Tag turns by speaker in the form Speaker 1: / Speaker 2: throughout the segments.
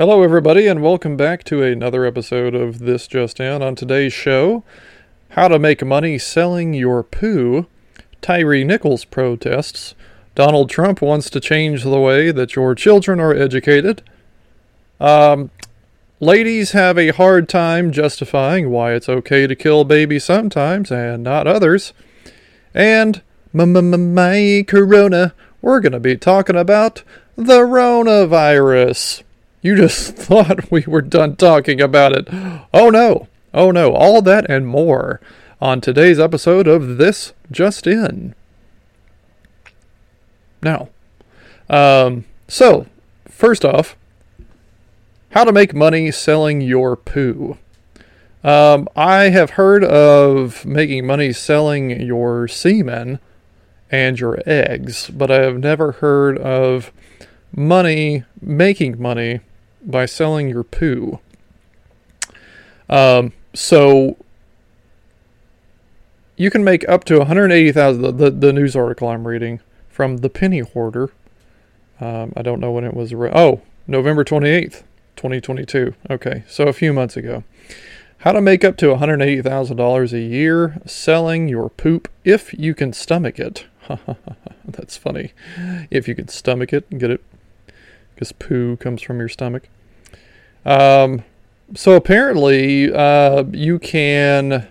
Speaker 1: Hello, everybody, and welcome back to another episode of This Just In. On today's show, how to make money selling your poo, Tyree Nichols protests, Donald Trump wants to change the way that your children are educated, um, ladies have a hard time justifying why it's okay to kill babies sometimes and not others, and my corona, we're going to be talking about the coronavirus. You just thought we were done talking about it. Oh no. Oh no. All that and more on today's episode of This Just In. Now, um, so, first off, how to make money selling your poo. Um, I have heard of making money selling your semen and your eggs, but I have never heard of money making money by selling your poo. Um, so you can make up to 180,000. The, the, news article I'm reading from the Penny Hoarder. Um, I don't know when it was. Re- oh, November 28th, 2022. Okay, so a few months ago. How to make up to $180,000 a year selling your poop if you can stomach it. That's funny. If you can stomach it, and get it because poo comes from your stomach. Um, so apparently, uh, you can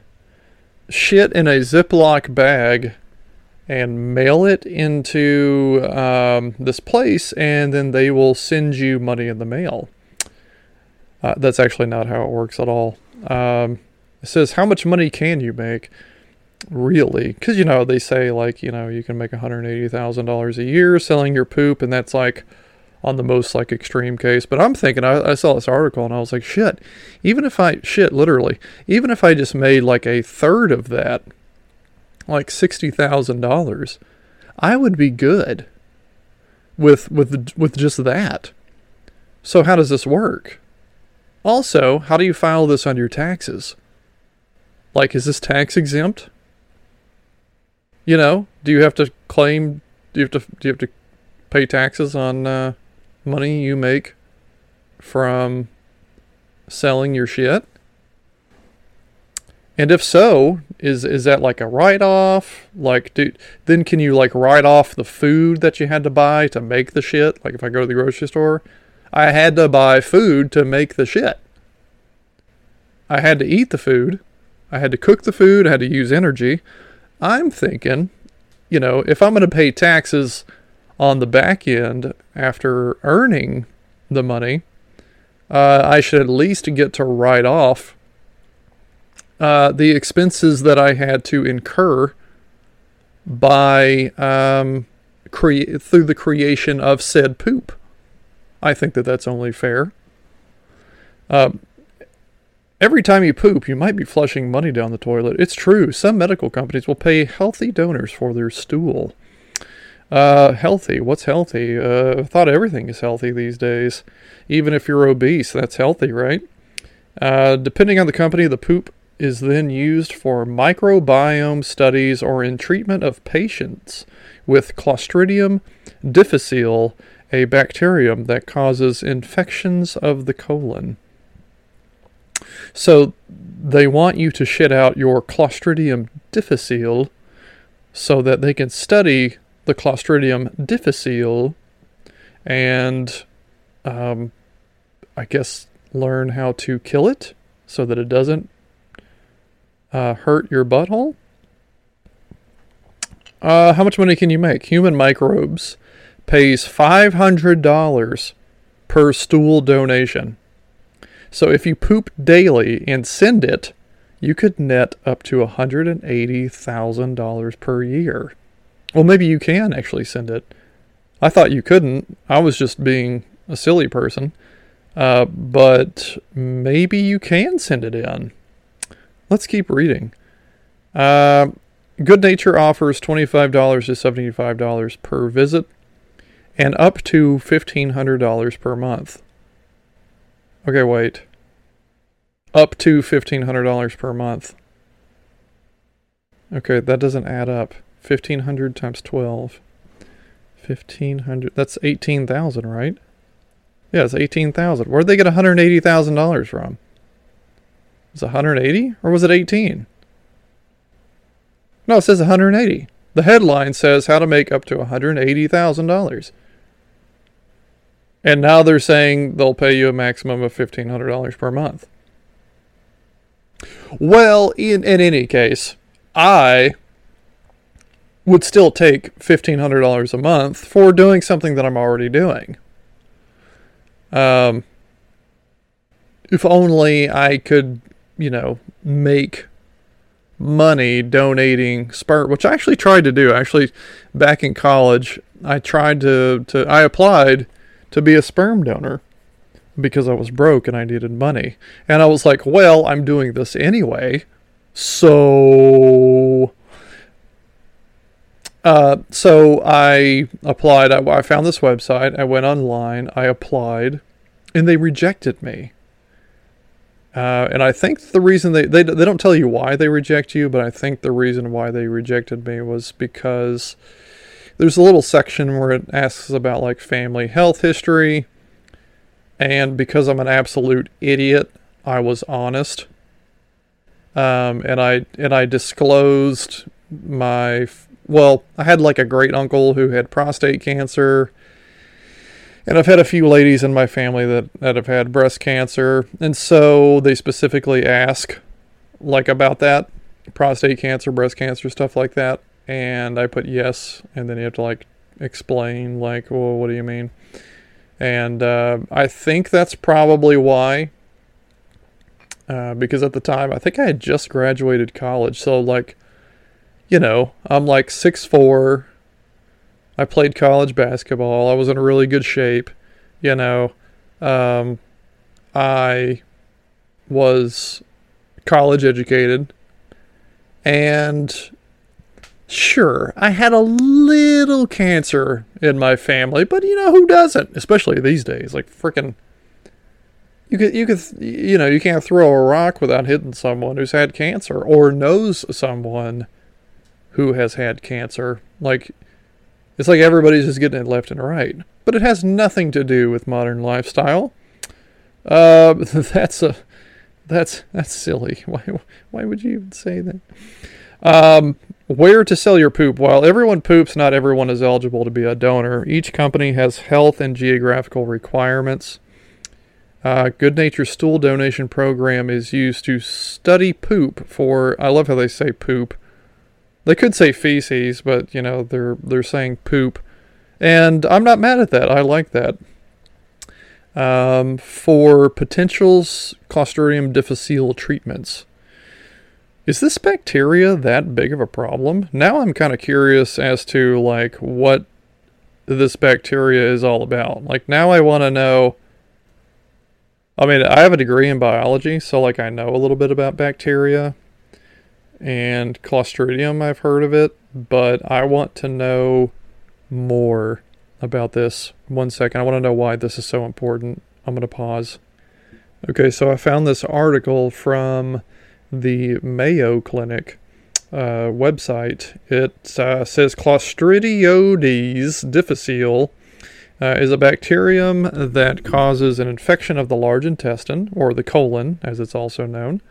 Speaker 1: shit in a Ziploc bag and mail it into um, this place, and then they will send you money in the mail. Uh, that's actually not how it works at all. Um, it says, How much money can you make? Really? Because, you know, they say, like, you know, you can make $180,000 a year selling your poop, and that's like on the most like extreme case. But I'm thinking, I, I, saw this article and I was like, shit, even if I, shit, literally, even if I just made like a third of that, like $60,000, I would be good with, with, with just that. So how does this work? Also, how do you file this on your taxes? Like, is this tax exempt? You know, do you have to claim? Do you have to? Do you have to pay taxes on uh, money you make from selling your shit? And if so, is is that like a write off? Like, do then can you like write off the food that you had to buy to make the shit? Like, if I go to the grocery store, I had to buy food to make the shit. I had to eat the food. I had to cook the food. I had to use energy. I'm thinking, you know, if I'm going to pay taxes on the back end after earning the money, uh, I should at least get to write off uh, the expenses that I had to incur by um, cre- through the creation of said poop. I think that that's only fair. Uh, every time you poop, you might be flushing money down the toilet. It's true. Some medical companies will pay healthy donors for their stool. Uh, healthy. What's healthy? Uh, I thought everything is healthy these days. Even if you're obese, that's healthy, right? Uh, depending on the company, the poop is then used for microbiome studies or in treatment of patients with Clostridium difficile, a bacterium that causes infections of the colon. So they want you to shit out your Clostridium difficile so that they can study the Clostridium difficile and um, I guess learn how to kill it so that it doesn't uh, hurt your butthole. Uh, how much money can you make? Human Microbes pays $500 per stool donation. So if you poop daily and send it, you could net up to $180,000 per year. Well, maybe you can actually send it. I thought you couldn't. I was just being a silly person. Uh, but maybe you can send it in. Let's keep reading. Uh, Good Nature offers $25 to $75 per visit and up to $1,500 per month. Okay, wait. Up to $1,500 per month. Okay, that doesn't add up. 1500 times 12. 1500. That's 18,000, right? Yeah, it's eighteen thousand. Where'd they get one hundred eighty thousand dollars from? Was it one hundred eighty or was it eighteen? No, it says one hundred eighty. The headline says how to make up to one hundred eighty thousand dollars. And now they're saying they'll pay you a maximum of fifteen hundred dollars per month. Well, in in any case, I would still take $1,500 a month for doing something that I'm already doing. Um, if only I could, you know, make money donating sperm, which I actually tried to do. Actually, back in college, I tried to, to I applied to be a sperm donor because I was broke and I needed money. And I was like, well, I'm doing this anyway. So uh, so I applied. I, I, found this website. I went online. I applied, and they rejected me. Uh, and I think the reason they, they they don't tell you why they reject you, but I think the reason why they rejected me was because there's a little section where it asks about like family health history, and because I'm an absolute idiot, I was honest. Um, and I and I disclosed my well, I had like a great uncle who had prostate cancer. And I've had a few ladies in my family that, that have had breast cancer. And so they specifically ask like about that prostate cancer, breast cancer, stuff like that. And I put yes. And then you have to like explain, like, well, what do you mean? And uh, I think that's probably why. Uh, because at the time, I think I had just graduated college. So, like, you know, I'm like six four. I played college basketball. I was in really good shape. You know, um, I was college educated. And sure, I had a little cancer in my family, but you know, who doesn't? Especially these days. Like, freaking. You could, you could, you know, you can't throw a rock without hitting someone who's had cancer or knows someone who has had cancer. Like, it's like everybody's just getting it left and right. But it has nothing to do with modern lifestyle. Uh, that's a that's that's silly. Why why would you even say that? Um, where to sell your poop? While everyone poops, not everyone is eligible to be a donor. Each company has health and geographical requirements. Uh, Good Nature Stool Donation Program is used to study poop for. I love how they say poop they could say feces, but you know they're they're saying poop, and I'm not mad at that. I like that. Um, for potentials Clostridium difficile treatments. Is this bacteria that big of a problem? Now I'm kind of curious as to like what this bacteria is all about. Like now I want to know I mean, I have a degree in biology, so like I know a little bit about bacteria, and Clostridium, I've heard of it, but I want to know more about this. One second, I want to know why this is so important. I'm going to pause. Okay, so I found this article from the Mayo Clinic uh, website. It uh, says Clostridioides difficile uh, is a bacterium that causes an infection of the large intestine, or the colon, as it's also known.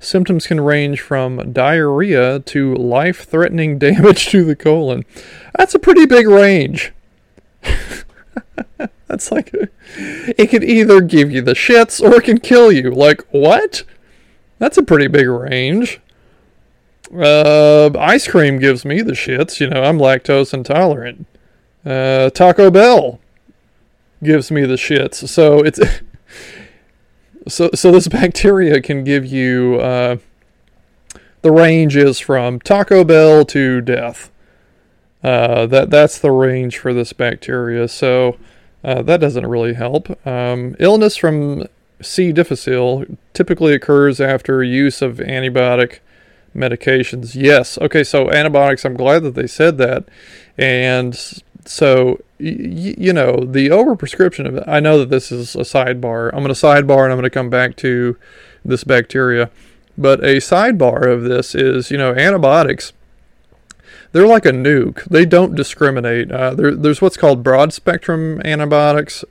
Speaker 1: Symptoms can range from diarrhea to life threatening damage to the colon. That's a pretty big range. That's like, a, it could either give you the shits or it can kill you. Like, what? That's a pretty big range. Uh, ice cream gives me the shits. You know, I'm lactose intolerant. Uh, Taco Bell gives me the shits. So it's so so this bacteria can give you uh, the range is from Taco Bell to death. Uh, that that's the range for this bacteria. So uh, that doesn't really help. Um, illness from C. difficile typically occurs after use of antibiotic medications. Yes. Okay. So antibiotics. I'm glad that they said that. And so y- you know the overprescription of it. I know that this is a sidebar. I'm going to sidebar and I'm going to come back to this bacteria. But a sidebar of this is you know antibiotics. They're like a nuke. They don't discriminate. Uh, there, there's what's called broad spectrum antibiotics,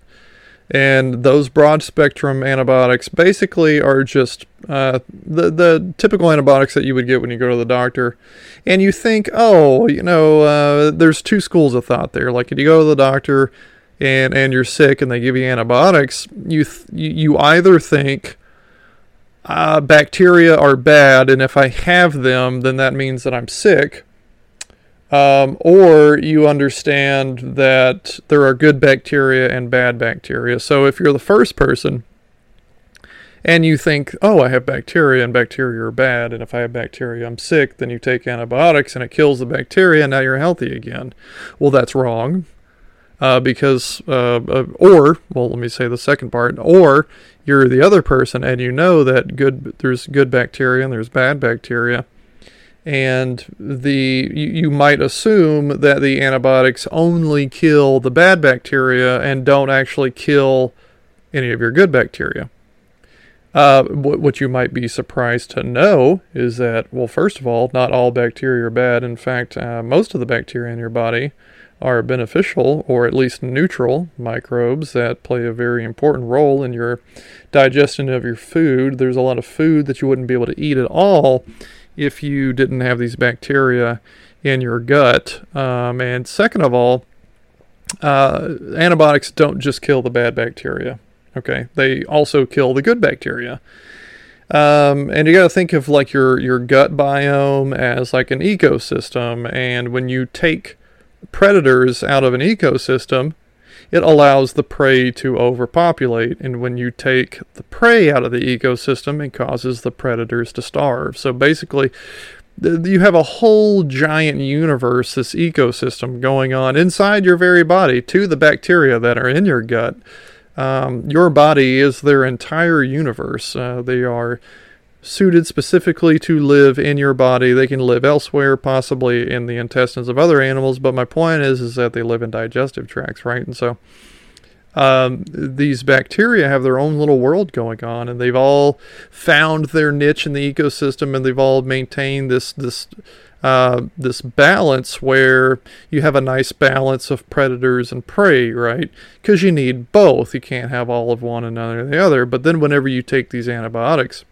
Speaker 1: And those broad spectrum antibiotics basically are just uh, the the typical antibiotics that you would get when you go to the doctor. And you think, oh, you know, uh, there's two schools of thought there. Like if you go to the doctor and and you're sick and they give you antibiotics, you th- you either think uh, bacteria are bad, and if I have them, then that means that I'm sick. Um, or you understand that there are good bacteria and bad bacteria. So if you're the first person and you think, oh, I have bacteria and bacteria are bad, and if I have bacteria, I'm sick, then you take antibiotics and it kills the bacteria, and now you're healthy again. Well, that's wrong. Uh, because, uh, uh, or, well, let me say the second part, or you're the other person and you know that good there's good bacteria and there's bad bacteria and the you, you might assume that the antibiotics only kill the bad bacteria and don't actually kill any of your good bacteria. Uh, what, you might be surprised to know is that, well, first of all, not all bacteria are bad. In fact, uh, most of the bacteria in your body are beneficial or at least neutral microbes that play a very important role in your digestion of your food. There's a lot of food that you wouldn't be able to eat at all if you didn't have these bacteria in your gut. Um, and second of all, uh, antibiotics don't just kill the bad bacteria. Okay, they also kill the good bacteria. Um, and you got to think of like your your gut biome as like an ecosystem. And when you take predators out of an ecosystem, it allows the prey to overpopulate. And when you take the prey out of the ecosystem, it causes the predators to starve. So basically, you have a whole giant universe, this ecosystem going on inside your very body to the bacteria that are in your gut. Um, your body is their entire universe. Uh, they are suited specifically to live in your body. They can live elsewhere, possibly in the intestines of other animals. But my point is, is that they live in digestive tracts, right? And so um, these bacteria have their own little world going on, and they've all found their niche in the ecosystem, and they've all maintained this this uh, this balance where you have a nice balance of predators and prey, right? Because you need both. You can't have all of one and none of the other. But then whenever you take these antibiotics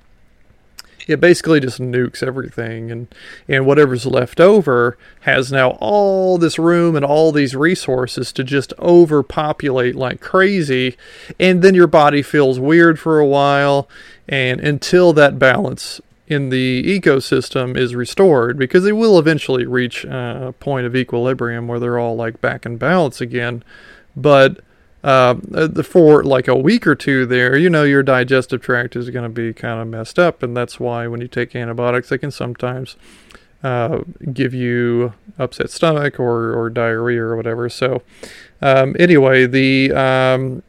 Speaker 1: it basically just nukes everything and and whatever's left over has now all this room and all these resources to just overpopulate like crazy and then your body feels weird for a while and until that balance in the ecosystem is restored because they will eventually reach uh, a point of equilibrium where they're all like back in balance again but uh, for like a week or two there, you know, your digestive tract is going to be kind of messed up. And that's why when you take antibiotics, they can sometimes uh, give you upset stomach or, or diarrhea or whatever. So, um, anyway, the. Um,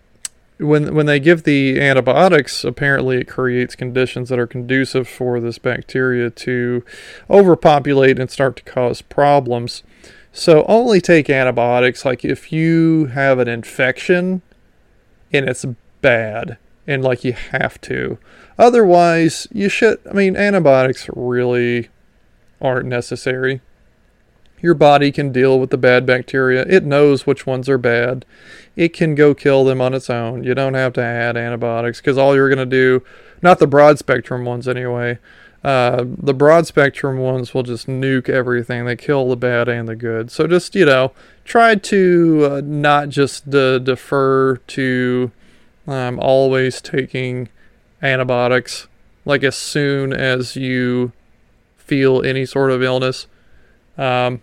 Speaker 1: when when they give the antibiotics, apparently it creates conditions that are conducive for this bacteria to overpopulate and start to cause problems. So only take antibiotics like if you have an infection and it's bad and like you have to. Otherwise, you should I mean antibiotics really aren't necessary. Your body can deal with the bad bacteria. It knows which ones are bad. It can go kill them on its own. You don't have to add antibiotics because all you're going to do, not the broad spectrum ones anyway, uh, the broad spectrum ones will just nuke everything. They kill the bad and the good. So just you know, try to uh, not just de- defer to um, always taking antibiotics like as soon as you feel any sort of illness. Um,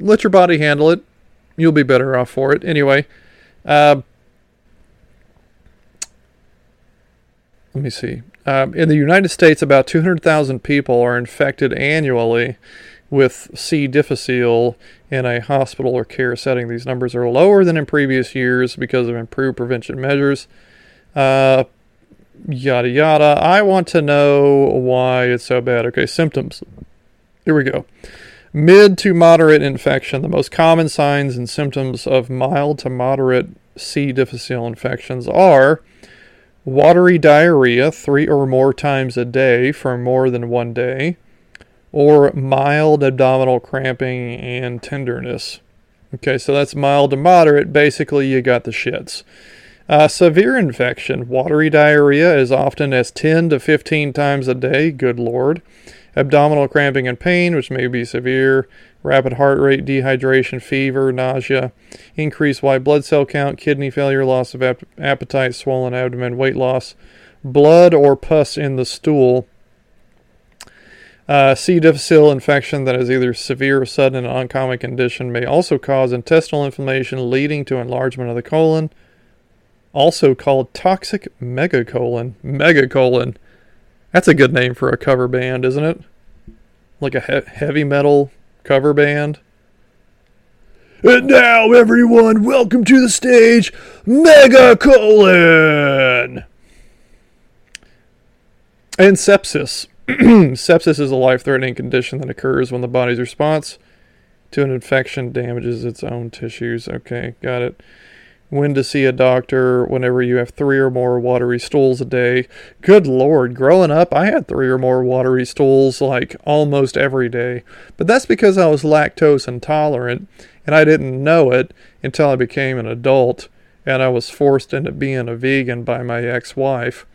Speaker 1: let your body handle it. You'll be better off for it. Anyway, uh, let me see. Um, in the United States, about 200,000 people are infected annually with C. difficile in a hospital or care setting. These numbers are lower than in previous years because of improved prevention measures. Uh, yada yada. I want to know why it's so bad. Okay, symptoms. Here we go. Mid to moderate infection. The most common signs and symptoms of mild to moderate C. difficile infections are watery diarrhea three or more times a day for more than one day, or mild abdominal cramping and tenderness. Okay, so that's mild to moderate. Basically, you got the shits. Uh, severe infection, watery diarrhea as often as 10 to 15 times a day. Good lord. Abdominal cramping and pain, which may be severe. Rapid heart rate, dehydration, fever, nausea, increased white blood cell count, kidney failure, loss of ap- appetite, swollen abdomen, weight loss, blood or pus in the stool. Uh, C. difficile infection that is either severe or sudden and uncommon condition may also cause intestinal inflammation leading to enlargement of the colon also called Toxic Megacolon. Megacolon. That's a good name for a cover band, isn't it? Like a he- heavy metal cover band. And now, everyone, welcome to the stage, Megacolon! And sepsis. sepsis is a life threatening condition that occurs when the body's response to an infection damages its own tissues. Okay, got it when to see a doctor whenever you have three or more watery stools a day. Good lord, growing up, I had three or more watery stools like almost every day. But that's because I was lactose intolerant and I didn't know it until I became an adult and I was forced into being a vegan by my ex wife.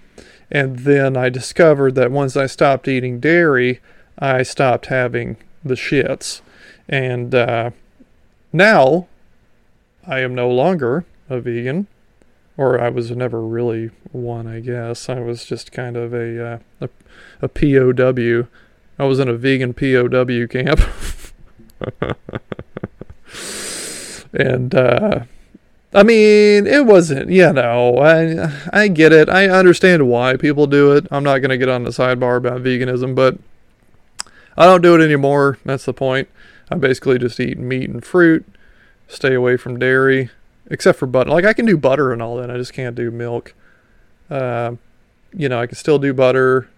Speaker 1: And then I discovered that once I stopped eating dairy, I stopped having the shits. And uh, now I am no longer a vegan, or I was never really one. I guess I was just kind of a uh, a, a POW. I was in a vegan POW camp, and uh, I mean, it wasn't. You know, I I get it. I understand why people do it. I'm not gonna get on the sidebar about veganism, but I don't do it anymore. That's the point. I basically just eat meat and fruit, stay away from dairy, except for butter. Like I can do butter and all that. I just can't do milk. Uh, you know, I can still do butter.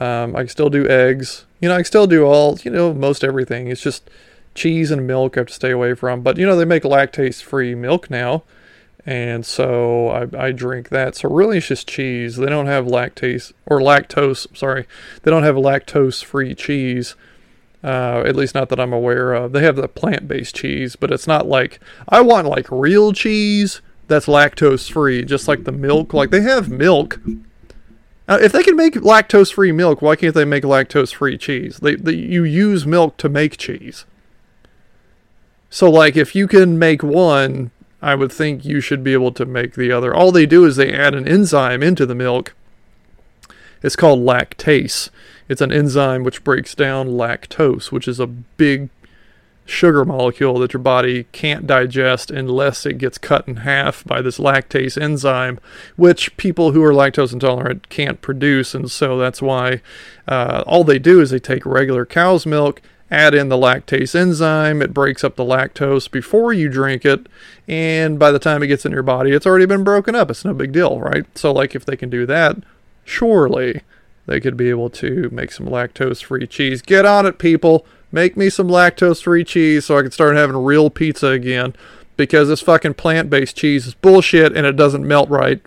Speaker 1: Um, I can still do eggs. You know, I can still do all. You know, most everything. It's just cheese and milk I have to stay away from. But you know, they make lactase-free milk now, and so I, I drink that. So really, it's just cheese. They don't have lactase or lactose. Sorry, they don't have lactose-free cheese. Uh, at least not that I'm aware of. They have the plant-based cheese, but it's not like I want like real cheese that's lactose-free, just like the milk. Like they have milk. Uh, if they can make lactose-free milk, why can't they make lactose-free cheese? They, they you use milk to make cheese. So like if you can make one, I would think you should be able to make the other. All they do is they add an enzyme into the milk. It's called lactase it's an enzyme which breaks down lactose, which is a big sugar molecule that your body can't digest unless it gets cut in half by this lactase enzyme, which people who are lactose intolerant can't produce. And so that's why uh, all they do is they take regular cow's milk, add in the lactase enzyme, it breaks up the lactose before you drink it, and by the time it gets in your body, it's already been broken up. It's no big deal, right? So, like, if they can do that, surely they could be able to make some lactose free cheese. Get on it, people. Make me some lactose free cheese so I can start having real pizza again. Because this fucking plant based cheese is bullshit and it doesn't melt right.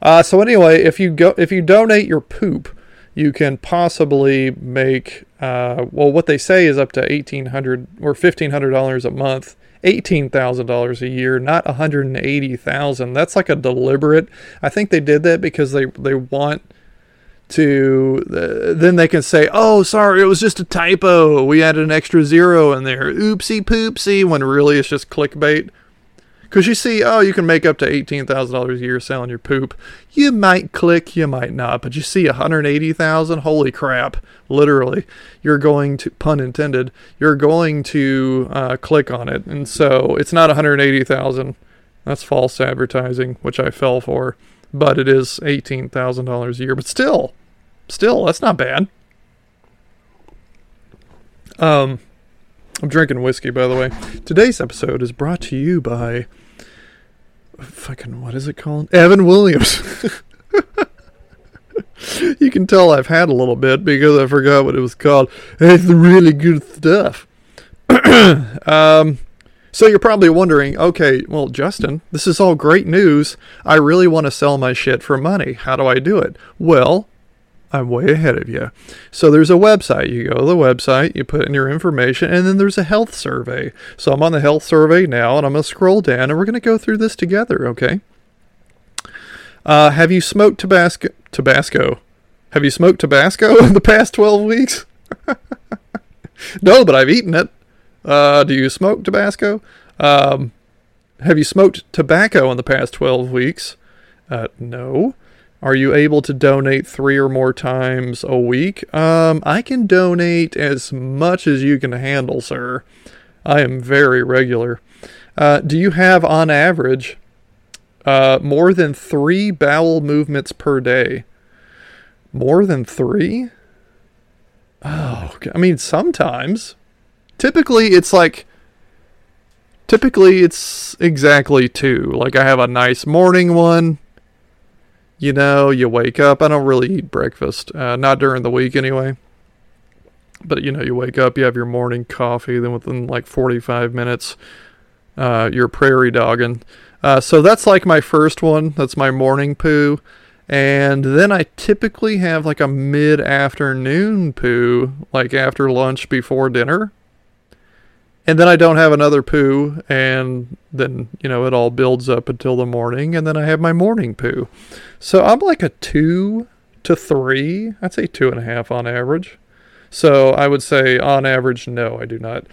Speaker 1: Uh, so anyway, if you go if you donate your poop, you can possibly make uh, well what they say is up to eighteen hundred or fifteen hundred dollars a month $18,000 a year, not 180,000. That's like a deliberate. I think they did that because they they want to uh, then they can say, "Oh, sorry, it was just a typo. We added an extra zero in there. Oopsie poopsie." When really it's just clickbait. Because you see, oh, you can make up to $18,000 a year selling your poop. You might click, you might not, but you see 180,000, holy crap, literally. You're going to, pun intended, you're going to uh, click on it. And so it's not 180,000. That's false advertising, which I fell for. But it is $18,000 a year. But still, still, that's not bad. Um, I'm drinking whiskey, by the way. Today's episode is brought to you by fucking what is it called? Evan Williams. you can tell I've had a little bit because I forgot what it was called. It's really good stuff. um, so you're probably wondering, okay, well, Justin, this is all great news. I really want to sell my shit for money. How do I do it? Well, I'm way ahead of you. So there's a website. You go to the website, you put in your information, and then there's a health survey. So I'm on the health survey now, and I'm going to scroll down, and we're going to go through this together, okay? Uh, have you smoked Tabasco? Tabasco. Have you smoked Tabasco in the past 12 weeks? no, but I've eaten it. Uh, do you smoke Tabasco? Um, have you smoked tobacco in the past 12 weeks? Uh, no. Are you able to donate three or more times a week? Um, I can donate as much as you can handle, sir. I am very regular. Uh, do you have, on average, uh, more than three bowel movements per day? More than three? Oh, I mean, sometimes. Typically, it's like. Typically, it's exactly two. Like, I have a nice morning one you know, you wake up. I don't really eat breakfast, uh, not during the week anyway. But you know, you wake up, you have your morning coffee, then within like 45 minutes, uh, you're prairie dogging. Uh, so that's like my first one. That's my morning poo. And then I typically have like a mid afternoon poo, like after lunch before dinner and then I don't have another poo, and then you know it all builds up until the morning, and then I have my morning poo. So I'm like a two to three. I'd say two and a half on average. So I would say on average, no, I do not.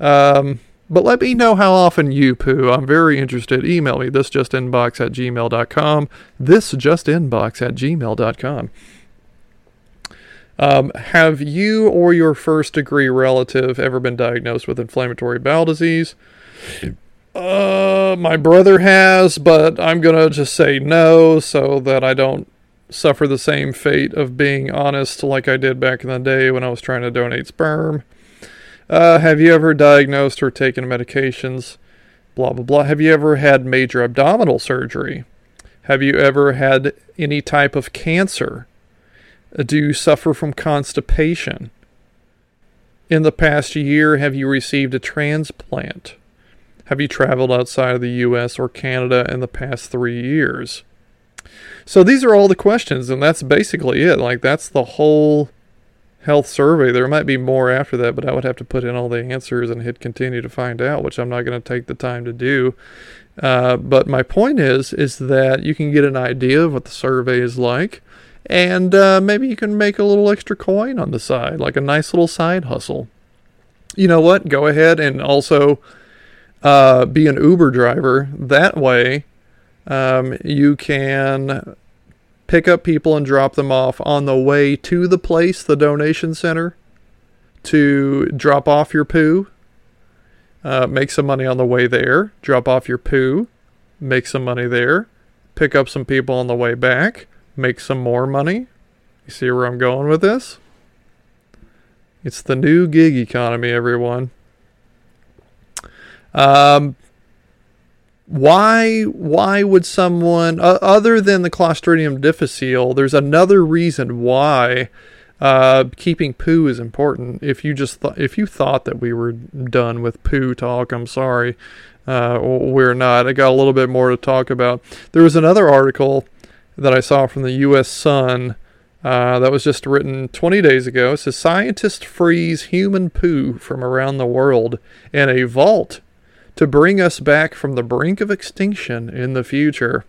Speaker 1: Um, but let me know how often you poo. I'm very interested. Email me thisjustinbox at gmail.com. Thisjustinbox at gmail.com. Um, have you or your first degree relative ever been diagnosed with inflammatory bowel disease? Uh, my brother has, but I'm going to just say no so that I don't suffer the same fate of being honest like I did back in the day when I was trying to donate sperm. Uh, have you ever diagnosed or taken medications? Blah, blah, blah. Have you ever had major abdominal surgery? Have you ever had any type of cancer? Do you suffer from constipation? In the past year, have you received a transplant? Have you traveled outside of the US or Canada in the past three years? So these are all the questions, and that's basically it. Like, that's the whole health survey. There might be more after that, but I would have to put in all the answers and hit continue to find out, which I'm not going to take the time to do. Uh, but my point is, is that you can get an idea of what the survey is like and uh, maybe you can make a little extra coin on the side, like a nice little side hustle. You know what? Go ahead and also uh, be an Uber driver. That way, um, you can pick up people and drop them off on the way to the place, the donation center, to drop off your poo. Uh, make some money on the way there. Drop off your poo. Make some money there. Pick up some people on the way back make some more money. You see where I'm going with this? It's the new gig economy, everyone. Um, why why would someone uh, other than the Clostridium difficile? There's another reason why uh, keeping poo is important. If you just th- if you thought that we were done with poo talk, I'm sorry, uh, we're not. I got a little bit more to talk about. There was another article that I saw from the U.S. Sun uh, that was just written 20 days ago. It says scientists freeze human poo from around the world in a vault to bring us back from the brink of extinction in the future.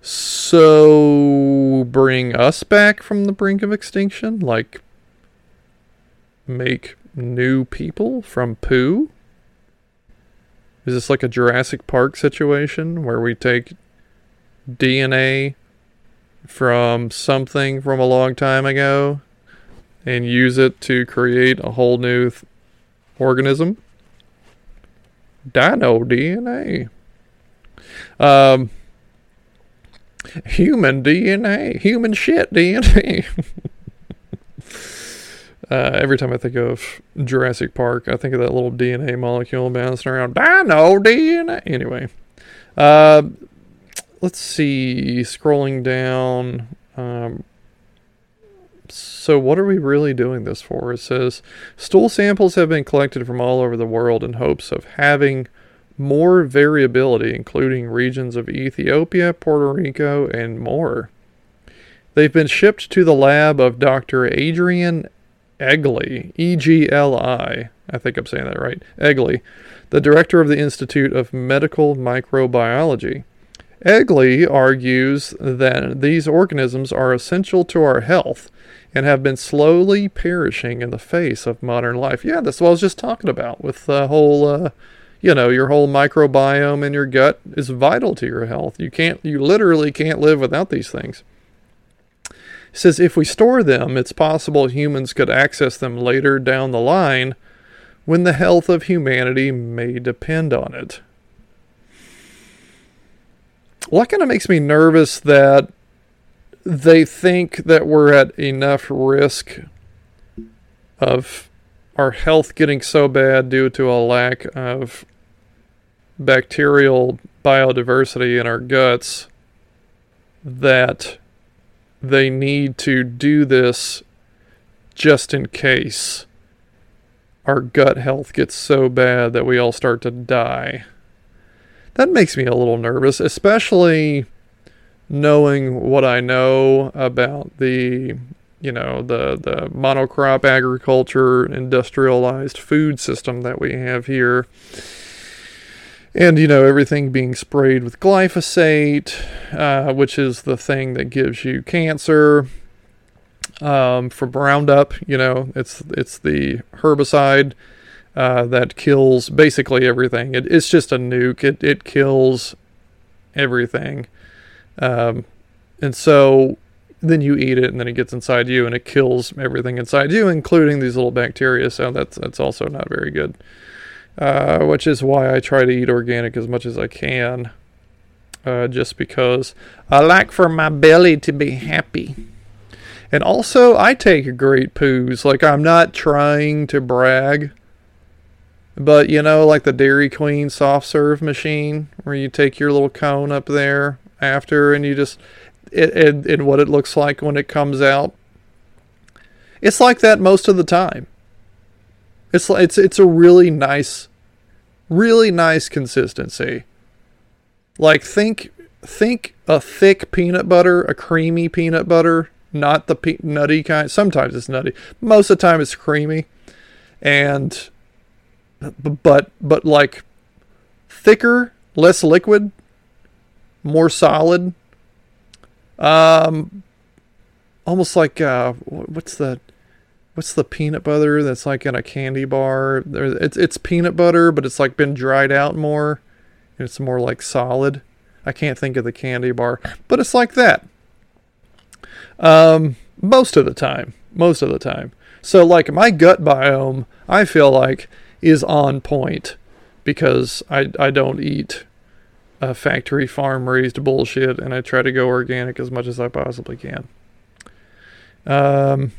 Speaker 1: So, bring us back from the brink of extinction? Like, make new people from poo? Is this like a Jurassic Park situation where we take DNA from something from a long time ago and use it to create a whole new th- organism. Dino DNA. Um, human DNA. Human shit DNA. uh, every time I think of Jurassic Park, I think of that little DNA molecule bouncing around. Dino DNA. Anyway. Uh, let's see, scrolling down. Um, so, what are we really doing this for? It says stool samples have been collected from all over the world in hopes of having more variability, including regions of Ethiopia, Puerto Rico, and more. They've been shipped to the lab of Dr. Adrian Egli, E G L I. I think I'm saying that right. Egli, the director of the Institute of Medical Microbiology. Egli argues that these organisms are essential to our health and have been slowly perishing in the face of modern life. Yeah, that's what I was just talking about with the whole, uh, you know, your whole microbiome in your gut is vital to your health. You can't, you literally can't live without these things. He says if we store them, it's possible humans could access them later down the line when the health of humanity may depend on it. Well, that kind of makes me nervous that they think that we're at enough risk of our health getting so bad due to a lack of bacterial biodiversity in our guts that they need to do this just in case our gut health gets so bad that we all start to die. That makes me a little nervous, especially knowing what I know about the you know the the monocrop agriculture industrialized food system that we have here. And you know everything being sprayed with glyphosate uh, which is the thing that gives you cancer um, from roundup you know it's it's the herbicide uh, that kills basically everything it, it's just a nuke it, it kills everything um, and so then you eat it and then it gets inside you and it kills everything inside you, including these little bacteria. So that's, that's also not very good. Uh, which is why I try to eat organic as much as I can. Uh, just because I like for my belly to be happy. And also, I take great poos. Like, I'm not trying to brag. But, you know, like the Dairy Queen soft serve machine, where you take your little cone up there after and you just it, it, and what it looks like when it comes out. It's like that most of the time. It's it's it's a really nice really nice consistency. Like think think a thick peanut butter a creamy peanut butter not the pe- nutty kind. Sometimes it's nutty. Most of the time it's creamy. And but but like thicker less liquid more solid. Um, almost like uh, what's the what's the peanut butter that's like in a candy bar? It's it's peanut butter, but it's like been dried out more. It's more like solid. I can't think of the candy bar, but it's like that. Um, most of the time, most of the time. So like my gut biome, I feel like is on point because I I don't eat uh, factory farm raised bullshit, and I try to go organic as much as I possibly can. Um,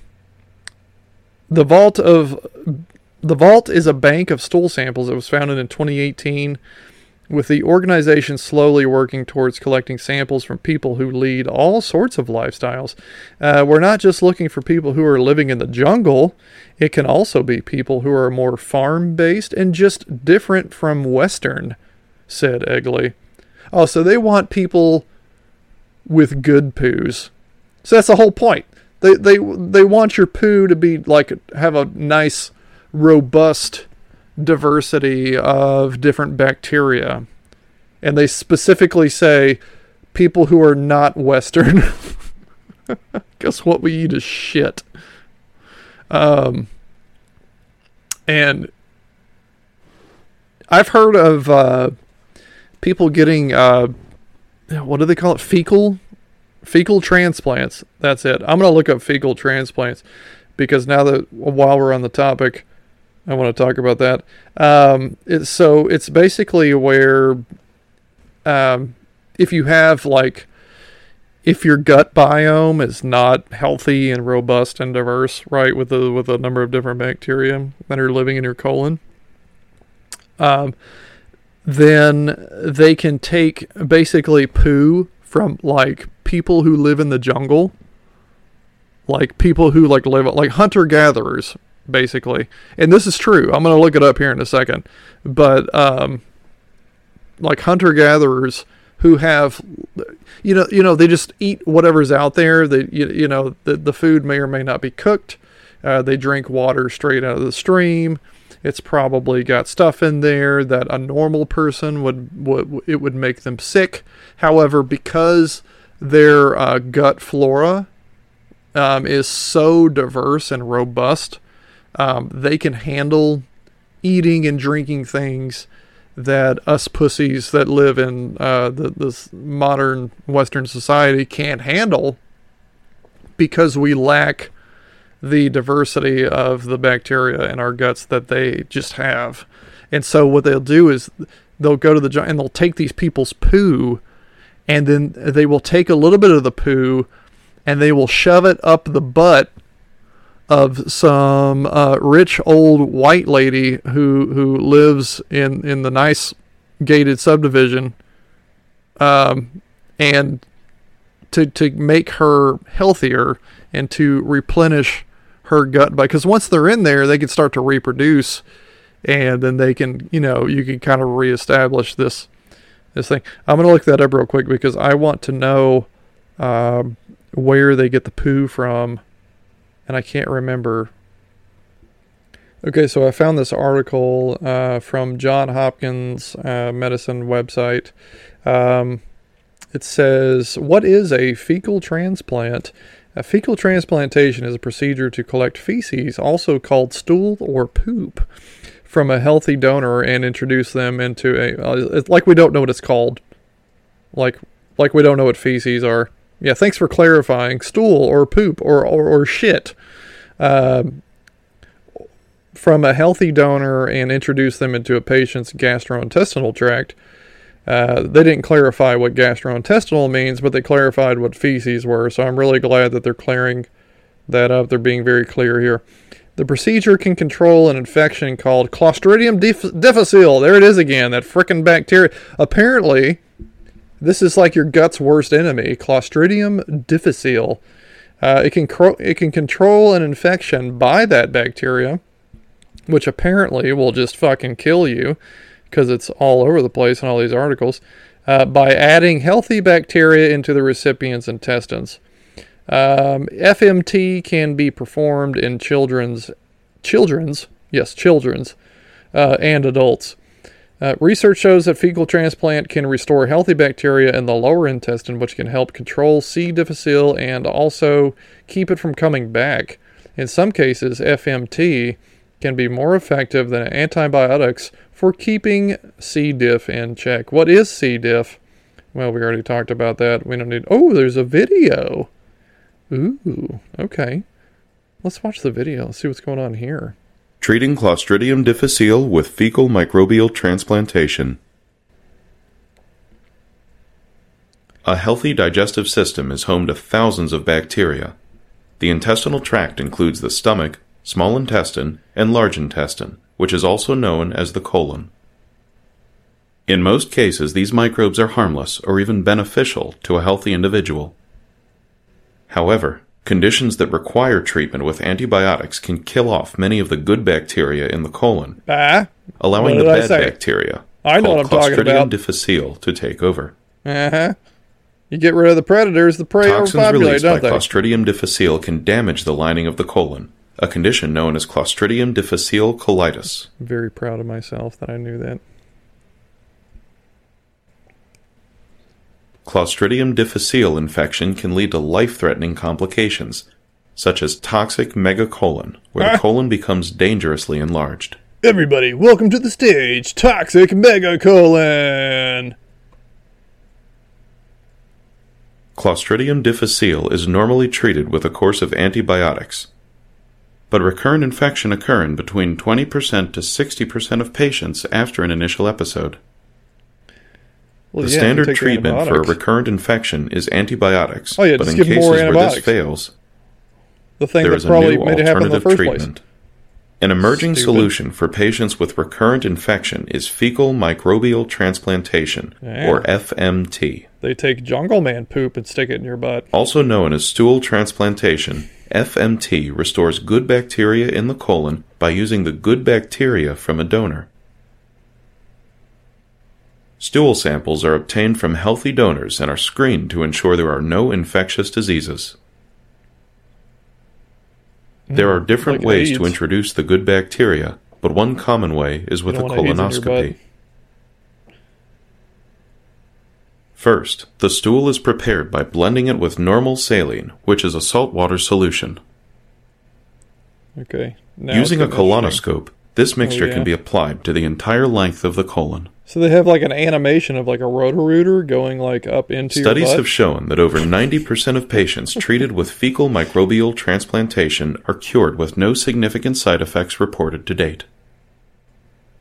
Speaker 1: the vault of the vault is a bank of stool samples that was founded in 2018 with the organization slowly working towards collecting samples from people who lead all sorts of lifestyles. Uh, we're not just looking for people who are living in the jungle, it can also be people who are more farm based and just different from Western, said Egli. Oh, so they want people with good poos. So that's the whole point. They they they want your poo to be like have a nice robust diversity of different bacteria. And they specifically say people who are not western guess what we eat is shit. Um and I've heard of uh people getting uh, what do they call it? Fecal fecal transplants. That's it. I'm gonna look up fecal transplants because now that while we're on the topic, I want to talk about that. Um, it's, so it's basically where um, if you have like if your gut biome is not healthy and robust and diverse, right, with a with a number of different bacteria that are living in your colon, um, then they can take basically poo from like people who live in the jungle, like people who like live like hunter gatherers basically. And this is true. I'm going to look it up here in a second. But um like hunter gatherers who have you know you know they just eat whatever's out there they you, you know the, the food may or may not be cooked uh, they drink water straight out of the stream it's probably got stuff in there that a normal person would would it would make them sick however because their uh, gut flora um, is so diverse and robust um, they can handle eating and drinking things that us pussies that live in uh, the, this modern Western society can't handle because we lack the diversity of the bacteria in our guts that they just have. And so what they'll do is they'll go to the giant and they'll take these people's poo and then they will take a little bit of the poo and they will shove it up the butt of some uh, rich old white lady who who lives in in the nice gated subdivision, um, and to to make her healthier and to replenish her gut because once they're in there, they can start to reproduce, and then they can you know you can kind of reestablish this this thing. I'm gonna look that up real quick because I want to know um, where they get the poo from and I can't remember. Okay, so I found this article uh, from John Hopkins uh, Medicine website. Um, it says, What is a fecal transplant? A fecal transplantation is a procedure to collect feces, also called stool or poop, from a healthy donor and introduce them into a. Uh, it's like we don't know what it's called. Like, like we don't know what feces are. Yeah, thanks for clarifying. Stool or poop or, or, or shit uh, from a healthy donor and introduce them into a patient's gastrointestinal tract. Uh, they didn't clarify what gastrointestinal means, but they clarified what feces were. So I'm really glad that they're clearing that up. They're being very clear here. The procedure can control an infection called Clostridium difficile. There it is again, that frickin' bacteria. Apparently, this is like your gut's worst enemy, Clostridium difficile. Uh, it can cro- it can control an infection by that bacteria, which apparently will just fucking kill you because it's all over the place in all these articles. Uh, by adding healthy bacteria into the recipient's intestines. Um, FMT can be performed in children's children's yes children's uh, and adults. Uh, research shows that fecal transplant can restore healthy bacteria in the lower intestine, which can help control C. difficile and also keep it from coming back. In some cases, FMT can be more effective than antibiotics for keeping C. diff in check. What is C. diff? Well, we already talked about that. We don't need. Oh, there's a video. Ooh, okay. Let's watch the video. Let's see what's going on here.
Speaker 2: Treating Clostridium difficile with fecal microbial transplantation. A healthy digestive system is home to thousands of bacteria. The intestinal tract includes the stomach, small intestine, and large intestine, which is also known as the colon. In most cases, these microbes are harmless or even beneficial to a healthy individual. However, Conditions that require treatment with antibiotics can kill off many of the good bacteria in the colon,
Speaker 1: ah,
Speaker 2: allowing the bad bacteria,
Speaker 1: I know what I'm talking about.
Speaker 2: difficile, to take over.
Speaker 1: Uh huh. You get rid of the predators, the prey
Speaker 2: Toxins
Speaker 1: overpopulate,
Speaker 2: released
Speaker 1: don't
Speaker 2: by
Speaker 1: they?
Speaker 2: Clostridium difficile can damage the lining of the colon, a condition known as Clostridium difficile colitis.
Speaker 1: I'm very proud of myself that I knew that.
Speaker 2: Clostridium difficile infection can lead to life-threatening complications, such as toxic megacolon, where
Speaker 1: Ah.
Speaker 2: the colon becomes dangerously enlarged.
Speaker 1: Everybody, welcome to the stage, Toxic Megacolon.
Speaker 2: Clostridium difficile is normally treated with a course of antibiotics, but recurrent infection occur in between 20% to 60% of patients after an initial episode.
Speaker 1: Well,
Speaker 2: the
Speaker 1: yeah,
Speaker 2: standard treatment for a recurrent infection is antibiotics,
Speaker 1: Oh, yeah,
Speaker 2: but in cases where this fails,
Speaker 1: the thing
Speaker 2: there
Speaker 1: that
Speaker 2: is a new
Speaker 1: made it happen in the
Speaker 2: alternative
Speaker 1: first
Speaker 2: treatment.
Speaker 1: place.
Speaker 2: An emerging
Speaker 1: Stupid.
Speaker 2: solution for patients with recurrent infection is fecal microbial transplantation,
Speaker 1: Yeah.
Speaker 2: or FMT.
Speaker 1: They take jungle man poop and stick it in your butt.
Speaker 2: Also known as stool transplantation, FMT restores good bacteria in the colon by using the good bacteria from a donor. Stool samples are obtained from healthy donors and are screened to ensure there are no infectious diseases. There are hmm, different
Speaker 1: like
Speaker 2: ways
Speaker 1: AIDS.
Speaker 2: to introduce the good bacteria, but one common way is with a
Speaker 1: don't want AIDS in your
Speaker 2: colonoscopy. First, the stool is prepared by blending it with normal saline, which is a saltwater solution.
Speaker 1: Okay. Now
Speaker 2: Using a
Speaker 1: it's getting interesting.
Speaker 2: colonoscope, this mixture
Speaker 1: Oh, yeah.
Speaker 2: can be applied to the entire length of the colon.
Speaker 1: So they have like an animation of like a Roto-Rooter going like up into
Speaker 2: Studies have shown that over 90% of patients treated with fecal microbial transplantation are cured with no significant side effects reported to date.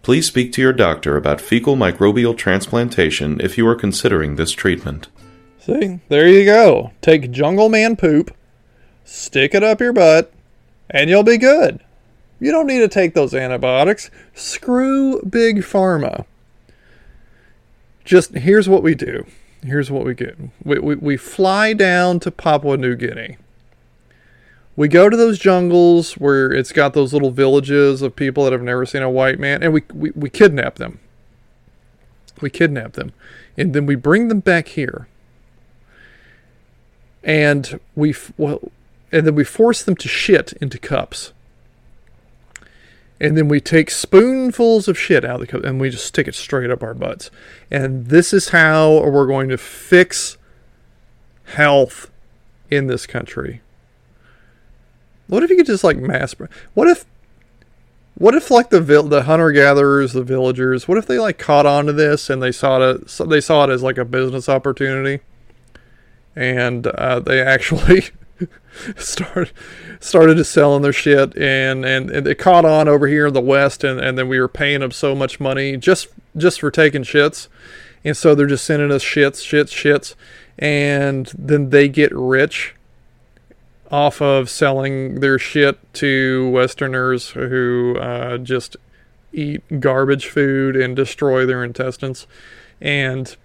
Speaker 2: Please speak to your doctor about fecal microbial transplantation if you are considering this treatment.
Speaker 1: See, there you go. Take jungle man poop, stick it up your butt, and you'll be good. You don't need to take those antibiotics. Screw big pharma. Just here's what we do. Here's what we get. We, we, we fly down to Papua New Guinea. We go to those jungles where it's got those little villages of people that have never seen a white man, and we, we, we kidnap them. We kidnap them. And then we bring them back here and we well, and then we force them to shit into cups. And then we take spoonfuls of shit out of the cup and we just stick it straight up our butts. And this is how we're going to fix health in this country. What if you could just like mass? What if? What if like the vil- the hunter gatherers, the villagers? What if they like caught on to this and they saw it? They saw it as like a business opportunity and uh, they actually started started to selling their shit and, and and it caught on over here in the west and, and then we were paying them so much money just just for taking shits. And so they're just sending us shits shits shits. And then they get rich off of selling their shit to westerners who uh, just eat garbage food and destroy their intestines. And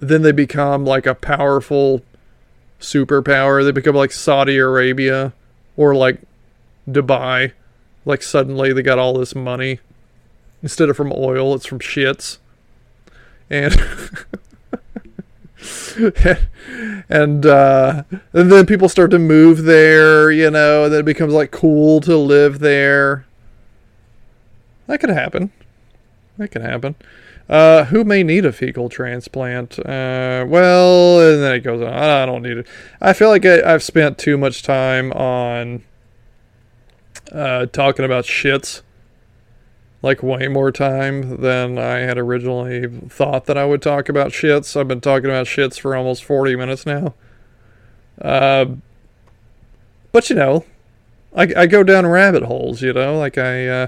Speaker 1: then they become like a powerful superpower. They become like Saudi Arabia or like Dubai. Like suddenly they got all this money. Instead of from oil, it's from shits. And and uh, and then people start to move there, you know, and then it becomes like cool to live there. That could happen. That could happen. Uh, who may need a fecal transplant? Uh, well, and then it goes on. I don't need it. I feel like I, I've spent too much time on uh, talking about shits. Like way more time than I had originally thought that I would talk about shits. I've been talking about shits for almost 40 minutes now. Uh, but you know, I, I go down rabbit holes, you know, like I, uh,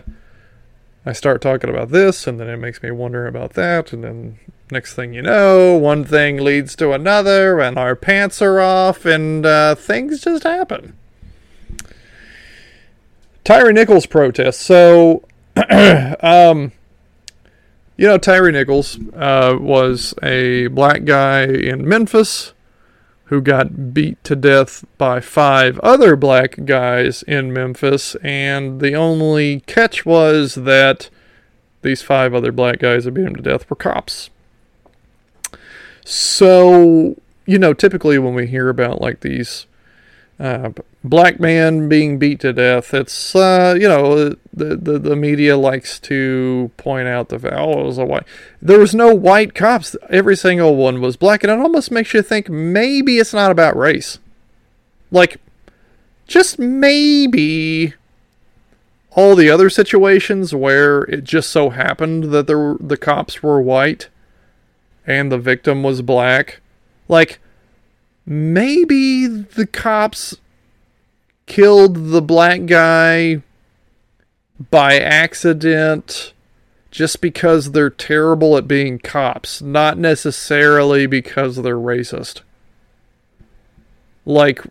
Speaker 1: I start talking about this, and then it makes me wonder about that, and then next thing you know, one thing leads to another, and our pants are off, and uh, things just happen. Tyree Nichols protest. So, um, you know, Tyree Nichols uh, was a black guy in Memphis who got beat to death by five other black guys in Memphis, and the only catch was that these five other black guys that beat him to death were cops. So, you know, typically when we hear about like these uh, black man being beat to death, it's uh, you know the, the the media likes to point out the oh it was a white. There was no white cops. Every single one was black, and it almost makes you think maybe it's not about race. Like, just maybe all the other situations where it just so happened that there were, the cops were white and the victim was black, like maybe the cops killed the black guy by accident just because they're terrible at being cops, not necessarily because they're racist. Like,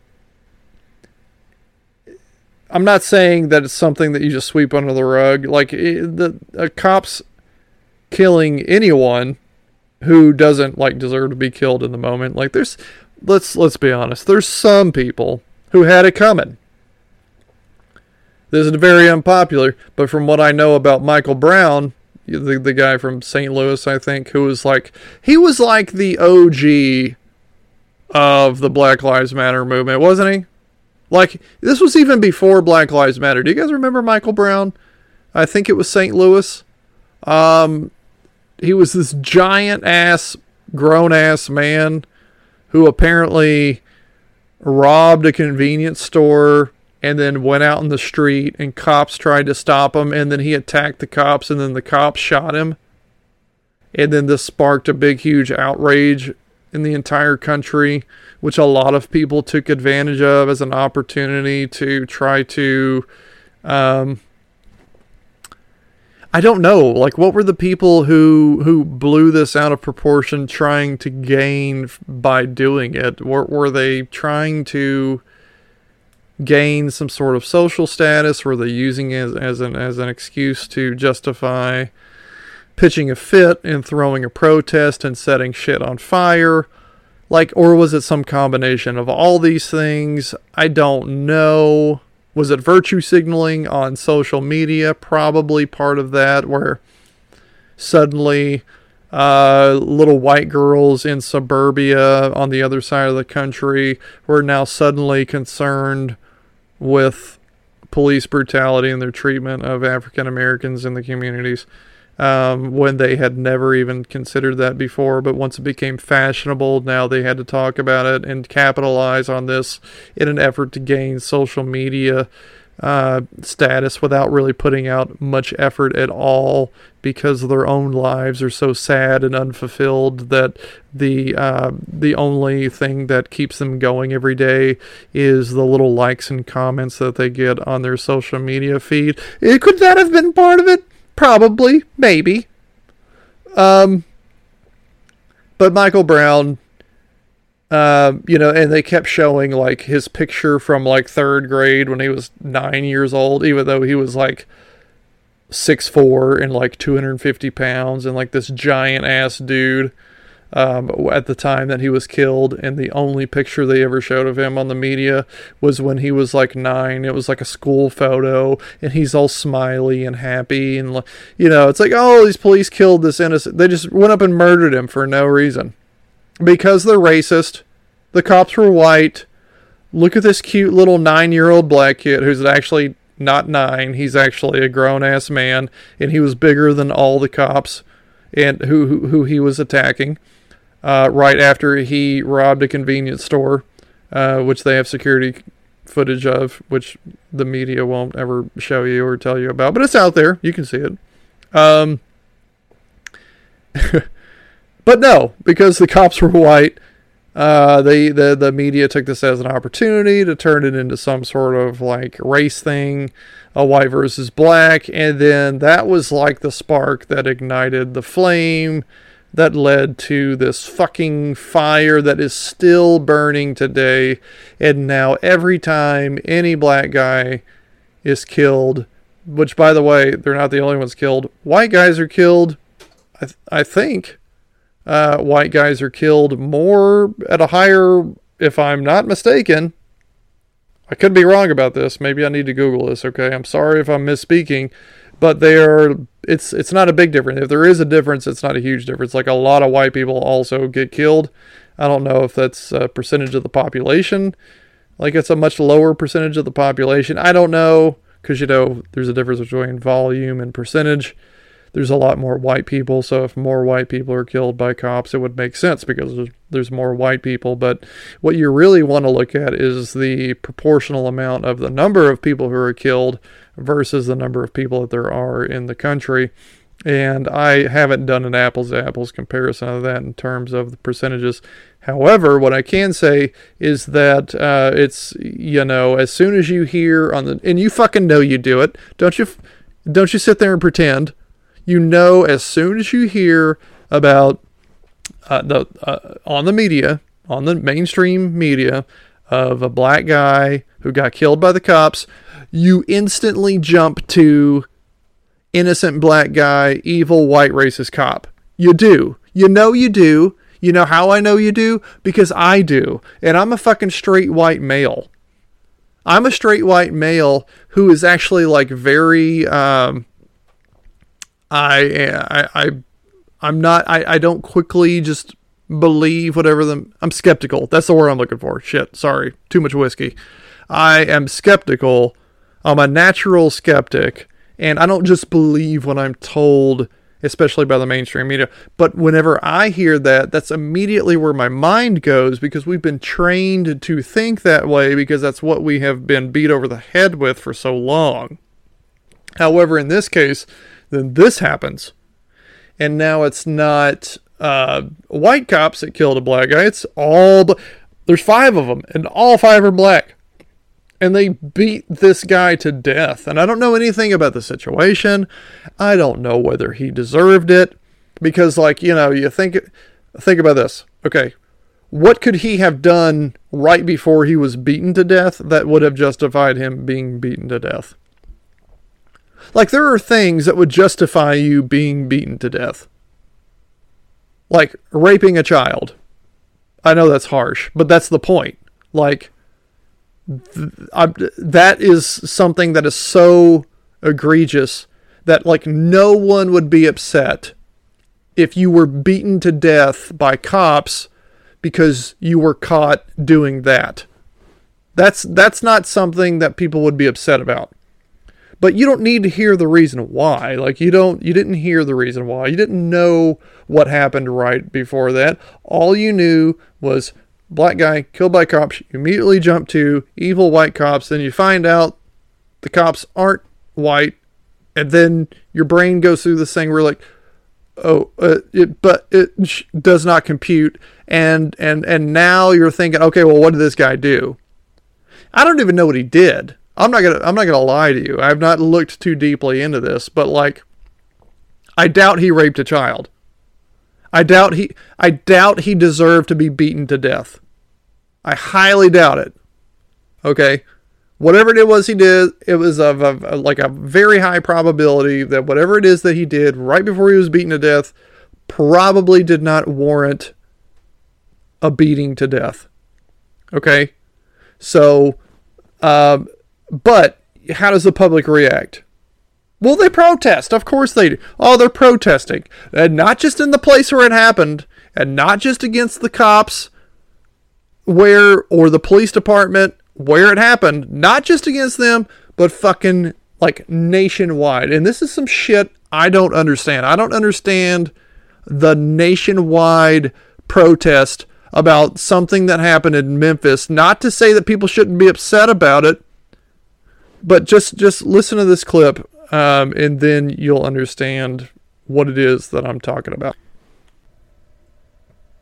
Speaker 1: I'm not saying that it's something that you just sweep under the rug. Like, the a cops killing anyone who doesn't like deserve to be killed in the moment. Like, there's let's let's be honest. There's some people who had it coming. This is very unpopular, but from what I know about Michael Brown, the the guy from St. Louis, I think, who was like he was like the OG of the Black Lives Matter movement, wasn't he? Like this was even before Black Lives Matter. Do you guys remember Michael Brown? I think it was St. Louis. Um, he was this giant ass, grown ass man who apparently robbed a convenience store and then went out in the street and cops tried to stop him and then he attacked the cops and then the cops shot him. And then this sparked a big huge outrage in the entire country, which a lot of people took advantage of as an opportunity to try to um, I don't know. Like, what were the people who who blew this out of proportion trying to gain by doing it? Were, were they trying to gain some sort of social status? Were they using it as, as an as an excuse to justify pitching a fit and throwing a protest and setting shit on fire? Like, or was it some combination of all these things? I don't know. Was it virtue signaling on social media? Probably part of that, where suddenly uh, little white girls in suburbia on the other side of the country were now suddenly concerned with police brutality and their treatment of African Americans in the communities um, when they had never even considered that before. But once it became fashionable, now they had to talk about it and capitalize on this in an effort to gain social media uh, status without really putting out much effort at all because their own lives are so sad and unfulfilled that the uh, the only thing that keeps them going every day is the little likes and comments that they get on their social media feed. It, could that have been part of it? Probably, maybe. Um, but Michael Brown, uh, you know, and they kept showing like his picture from like third grade when he was nine years old, even though he was like six four and like 250 pounds and like this giant ass dude um, at the time that he was killed, and the only picture they ever showed of him on the media was when he was like nine. It was like a school photo, and he's all smiley and happy, and you know, it's like, oh, these police killed this innocent. They just went up and murdered him for no reason because they're racist. The cops were white. Look at this cute little nine-year-old black kid who's actually not nine. He's actually a grown-ass man, and he was bigger than all the cops and who who, who he was attacking uh, right after he robbed a convenience store, uh, which they have security footage of, which the media won't ever show you or tell you about, but it's out there. You can see it. Um, but no, because the cops were white, uh, they the the media took this as an opportunity to turn it into some sort of like race thing, a white versus black, and then that was like the spark that ignited the flame that led to this fucking fire that is still burning today. And now, every time any black guy is killed, which by the way, they're not the only ones killed, white guys are killed. I, th- I think uh, white guys are killed more at a higher, if I'm not mistaken. I could be wrong about this. Maybe I need to Google this. Okay, I'm sorry if I'm misspeaking, but they are it's it's not a big difference. If there is a difference, it's not a huge difference. Like a lot of white people also get killed. I don't know if that's a percentage of the population. Like it's a much lower percentage of the population. I don't know because you know there's a difference between volume and percentage. There's a lot more white people, so if more white people are killed by cops, it would make sense because there's more white people. But what you really want to look at is the proportional amount of the number of people who are killed versus the number of people that there are in the country. And I haven't done an apples to apples comparison of that in terms of the percentages. However, what I can say is that uh, it's you know as soon as you hear on the and you fucking know you do it, don't you? Don't you sit there and pretend? You know as soon as you hear about uh, the uh, on the media, on the mainstream media, of a black guy who got killed by the cops you instantly jump to innocent black guy, evil white racist cop. You do. You know you do. You know how I know you do? Because I do. And I'm a fucking straight white male. I'm a straight white male who is actually like very um I I, I I'm not I, I don't quickly just believe whatever them I'm skeptical. That's the word I'm looking for. Shit, sorry. Too much whiskey. I am skeptical. I'm a natural skeptic and I don't just believe when I'm told especially by the mainstream media. But whenever I hear that, that's immediately where my mind goes because we've been trained to think that way because that's what we have been beat over the head with for so long. However, in this case, then this happens. And now it's not uh, white cops that killed a black guy. It's all. Bl- There's five of them, and all five are black and they beat this guy to death. And I don't know anything about the situation. I don't know whether he deserved it because like, you know, you think think about this. Okay. What could he have done right before he was beaten to death that would have justified him being beaten to death? Like there are things that would justify you being beaten to death. Like raping a child. I know that's harsh, but that's the point. Like I, that is something that is so egregious that like no one would be upset if you were beaten to death by cops because you were caught doing that. That's that's not something that people would be upset about. But you don't need to hear the reason why. Like you don't you didn't hear the reason why. You didn't know what happened right before that. All you knew was black guy killed by cops. You immediately jump to evil white cops. Then you find out the cops aren't white, and then your brain goes through this thing where like, oh, uh, it, but it sh- does not compute, and and and now you're thinking, okay, well, what did this guy do? I don't even know what he did. I'm not gonna I'm not gonna lie to you. I've not looked too deeply into this, but like, I doubt he raped a child. I doubt he I doubt he deserved to be beaten to death. I highly doubt it. Okay? Whatever it was he did, it was of, like a very high probability that whatever it is that he did right before he was beaten to death probably did not warrant a beating to death. Okay? So um, but how does the public react? Well, they protest. Of course they do. Oh, they're protesting. And not just in the place where it happened, and not just against the cops where, or the police department where it happened. Not just against them, but fucking like nationwide. And this is some shit I don't understand. I don't understand the nationwide protest about something that happened in Memphis. Not to say that people shouldn't be upset about it, but just just listen to this clip um, and then you'll understand what it is that I'm talking about.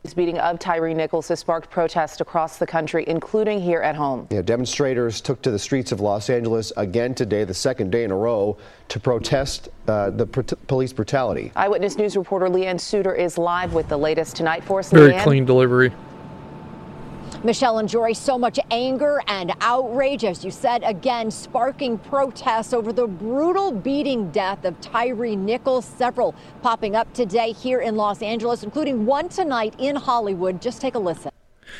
Speaker 3: This meeting of Tyree Nichols has sparked protests across the country, including here at home.
Speaker 4: Yeah, demonstrators took to the streets of Los Angeles again today, the second day in a row, to protest uh, the pr- police brutality.
Speaker 3: Eyewitness News reporter Leanne Suter is live with the latest tonight for us.
Speaker 1: Very
Speaker 3: Leanne.
Speaker 1: clean delivery.
Speaker 5: Michelle and Jory, so much anger and outrage, as you said, again, sparking protests over the brutal beating death of Tyree Nichols. Several popping up today here in Los Angeles, including one tonight in Hollywood. Just take a listen.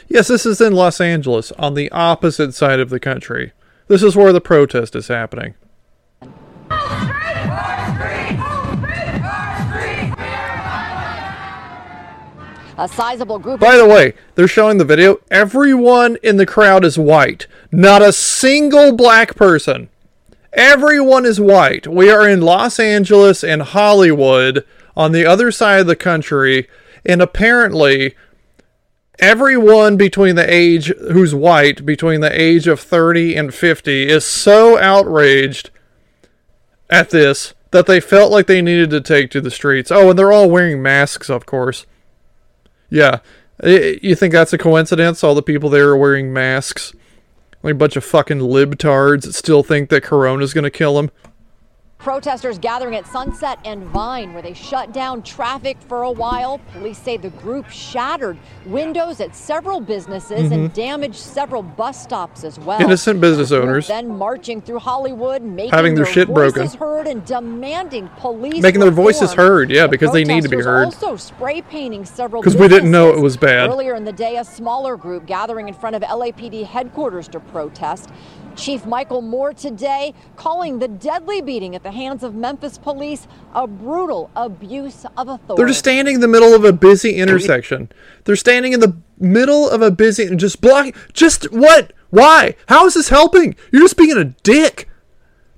Speaker 1: Yes, this is in Los Angeles, on the opposite side of the country. This is where the protest is happening.
Speaker 5: A sizable group.
Speaker 1: By the way, they're showing the video. Everyone in the crowd is white. Not a single black person. Everyone is white. We are in Los Angeles and Hollywood on the other side of the country, and apparently everyone between the age who's white between the age of 30 and 50 is so outraged at this that they felt like they needed to take to the streets. Oh, and they're all wearing masks, of course. Yeah. You think that's a coincidence? All the people there are wearing masks? Like a bunch of fucking libtards that still think that Corona's gonna kill them?
Speaker 5: Protesters gathering at Sunset and Vine, where they shut down traffic for a while. Police say the group shattered windows at several businesses and damaged several bus stops as well.
Speaker 1: Mm-hmm. Innocent business owners.
Speaker 5: then marching through Hollywood, making
Speaker 1: Having their shit broken.
Speaker 5: voices heard and demanding police
Speaker 1: Making their voices heard, yeah,
Speaker 5: The
Speaker 1: because they need to be heard.
Speaker 5: Also spray painting several
Speaker 1: 'Cause we didn't know it was bad.
Speaker 5: Earlier in the day, a smaller group gathering in front of LAPD headquarters to protest. Chief Michel Moore today calling the deadly beating at the hands of Memphis police a brutal abuse of authority.
Speaker 1: They're just standing in the middle of a busy intersection. They're standing in the middle of a busy, and just blocking. Just what? Why? How is this helping? You're just being a dick.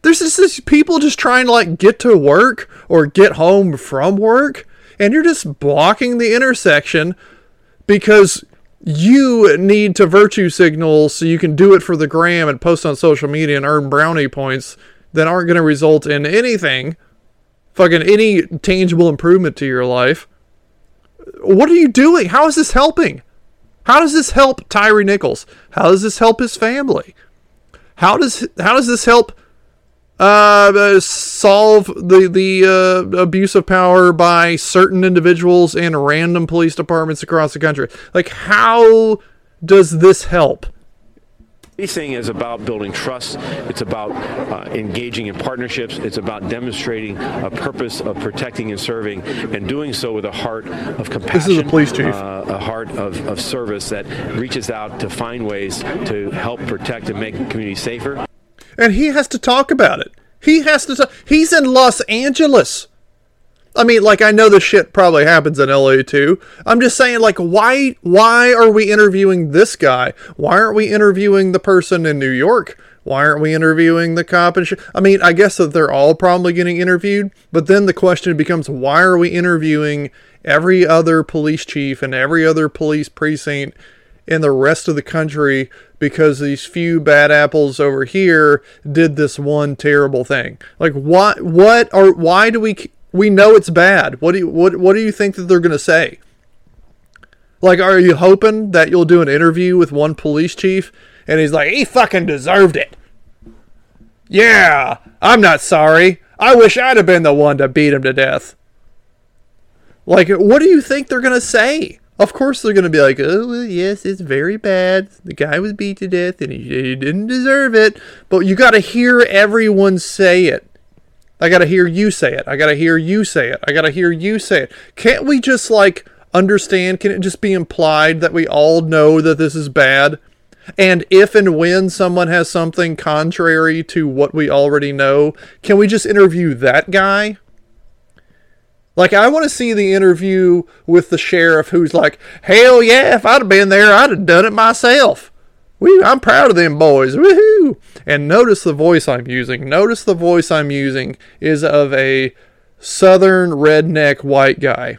Speaker 1: There's just this people just trying to like get to work or get home from work, and you're just blocking the intersection because you need to virtue signal so you can do it for the gram and post on social media and earn brownie points that aren't going to result in anything, fucking any tangible improvement to your life. What are you doing? How is this helping? How does this help Tyree Nichols? How does this help his family? How does how does this help uh, solve the the uh, abuse of power by certain individuals in random police departments across the country. Like, how does this help?
Speaker 6: Policing is about building trust. It's about uh, engaging in partnerships. It's about demonstrating a purpose of protecting and serving, and doing so with a heart of compassion.
Speaker 1: This is a police chief.
Speaker 6: Uh, a heart of, of service that reaches out to find ways to help protect and make the community safer
Speaker 1: and he has to talk about it. He has to. T- he's in Los Angeles. I mean, like I know this shit probably happens in LA too. I'm just saying, like, why? Why are we interviewing this guy? Why aren't we interviewing the person in New York? Why aren't we interviewing the cop and shit? I mean, I guess that they're all probably getting interviewed, but then the question becomes, why are we interviewing every other police chief and every other police precinct in the rest of the country because these few bad apples over here did this one terrible thing. Like what what are why do we we know it's bad. What do you what what do you think that they're going to say? Like are you hoping that you'll do an interview with one police chief and he's like he fucking deserved it. Yeah, I'm not sorry. I wish I'd have been the one to beat him to death. Like what do you think they're going to say? Of course, they're going to be like, oh, well, yes, it's very bad. The guy was beat to death and he, he didn't deserve it. But you got to hear everyone say it. I got to hear you say it. I got to hear you say it. I got to hear you say it. Can't we just like understand? Can it just be implied that we all know that this is bad? And if and when someone has something contrary to what we already know, can we just interview that guy? Like, I want to see the interview with the sheriff who's like, hell yeah, if I'd have been there, I'd have done it myself. Woo, I'm proud of them boys. Woohoo! And notice the voice I'm using. Notice the voice I'm using is of a southern redneck white guy.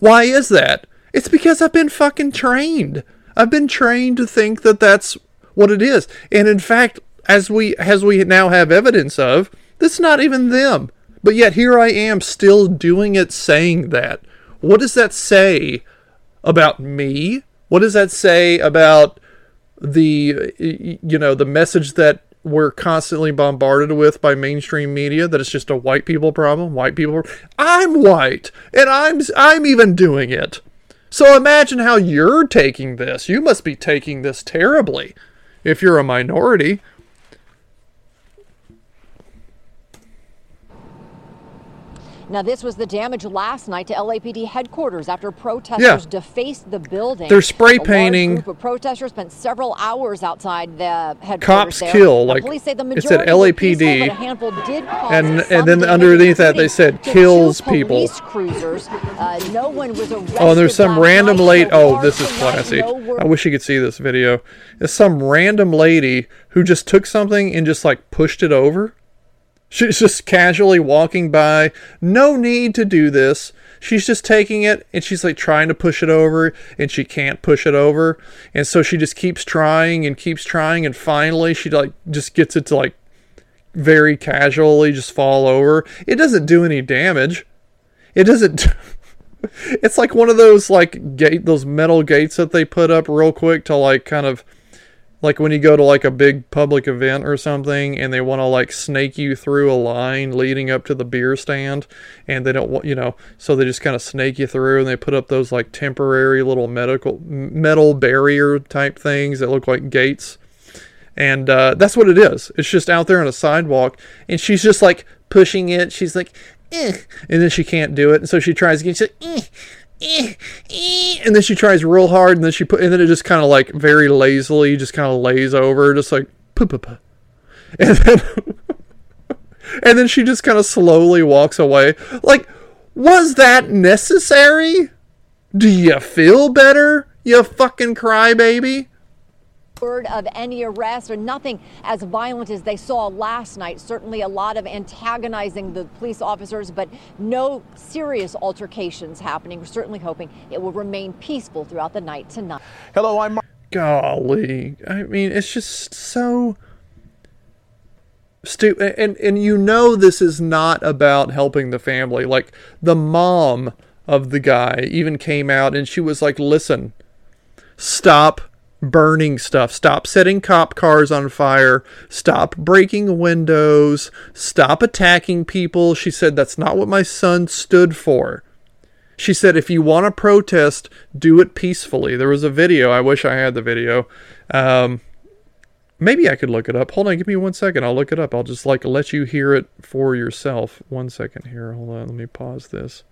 Speaker 1: Why is that? It's because I've been fucking trained. I've been trained to think that that's what it is. And in fact, as we as we now have evidence of, that's not even them. But yet here I am still doing it saying that. What does that say about me? What does that say about the you know, the message that we're constantly bombarded with by mainstream media that it's just a white people problem, white people I'm white and I'm I'm even doing it. So imagine how you're taking this. You must be taking this terribly if you're a minority.
Speaker 5: Now, this was the damage last night to LAPD headquarters after protesters yeah. defaced the building.
Speaker 1: They're spray painting.
Speaker 5: A group of protesters spent several hours outside the headquarters.
Speaker 1: Cops
Speaker 5: there.
Speaker 1: kill. Like
Speaker 5: police say the
Speaker 1: it said LAPD,
Speaker 5: peaceful, a handful did
Speaker 1: and and then underneath that they said kills people.
Speaker 5: Cruisers. Uh, no one was arrested.
Speaker 1: Oh, and there's some random late. Oh, this is classy. I wish you could see this video. It's some random lady who just took something and just like pushed it over She's just casually walking by. No need to do this. She's just taking it and she's like trying to push it over and she can't push it over. And so she just keeps trying and keeps trying and finally she like just gets it to like very casually just fall over. It doesn't do any damage. It doesn't It's like one of those like gate those metal gates that they put up real quick to like kind of like when you go to like a big public event or something and they want to like snake you through a line leading up to the beer stand and they don't want you know so they just kind of snake you through and they put up those like temporary little medical metal barrier type things that look like gates. And uh, that's what it is. It's just out there on a sidewalk and she's just like pushing it. She's like eh, and then she can't do it and so she tries again she's like eh eh, eh, and then she tries real hard, and then she put, and then it just kind of like very lazily just kind of lays over, just like And then and then she just kind of slowly walks away. Like, was that necessary? Do you feel better, you fucking crybaby?
Speaker 5: Word of any arrest or nothing as violent as they saw last night. Certainly a lot of antagonizing the police officers, but no serious altercations happening. We're certainly hoping it will remain peaceful throughout the night tonight.
Speaker 7: Hello, I'm Mark.
Speaker 1: Golly. I mean, it's just so stupid and and you know this is not about helping the family. Like the mom of the guy even came out and she was like, "Listen, stop burning stuff. Stop setting cop cars on fire. Stop breaking windows. Stop attacking people. She said, That's not what my son stood for. She said, If you want to protest, do it peacefully. There was a video. I wish I had the video. Um, maybe I could look it up. Hold on. Give me one second. I'll look it up. I'll just like let you hear it for yourself. One second here. Hold on. Let me pause this.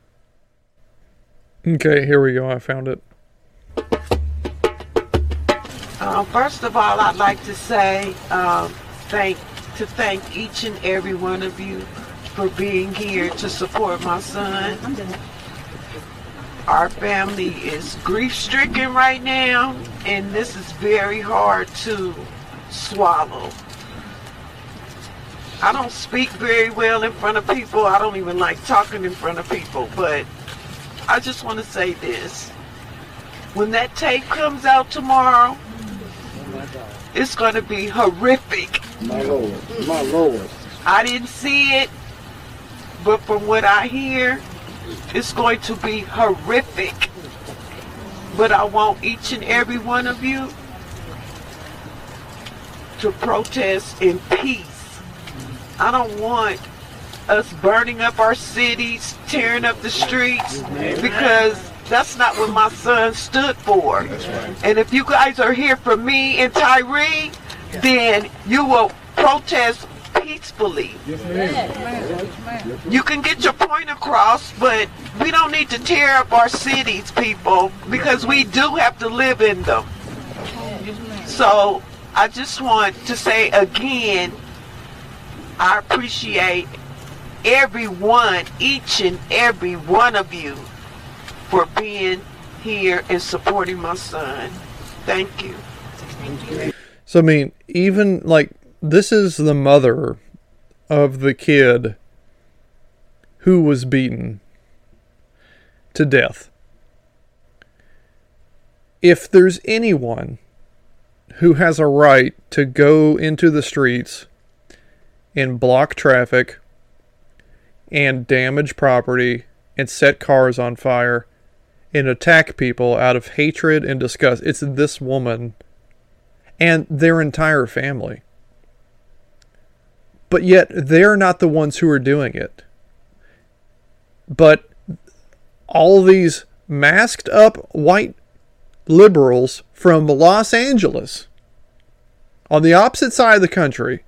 Speaker 1: Okay, here we go. I found it.
Speaker 8: Uh, first of all, I'd like to say um, thank to thank each and every one of you for being here to support my son. Our family is grief stricken right now, and this is very hard to swallow. I don't speak very well in front of people. I don't even like talking in front of people, but I just want to say this. When that tape comes out tomorrow, it's going to be horrific.
Speaker 9: My Lord, my Lord.
Speaker 8: I didn't see it, but from what I hear, it's going to be horrific. But I want each and every one of you to protest in peace. I don't want us burning up our cities, tearing up the streets, because that's not what my son stood for. And if you guys are here for me and Tyree, then you will protest peacefully. You can get your point across, but we don't need to tear up our cities, people, because we do have to live in them. So I just want to say again, I appreciate everyone, each and every one of you for being here and supporting my son. Thank you.
Speaker 1: So I mean, even like this is the mother of the kid who was beaten to death. If there's anyone who has a right to go into the streets and block traffic and damage property and set cars on fire and attack people out of hatred and disgust. It's this woman and their entire family. But yet, they're not the ones who are doing it. But all these masked up white liberals from Los Angeles on the opposite side of the country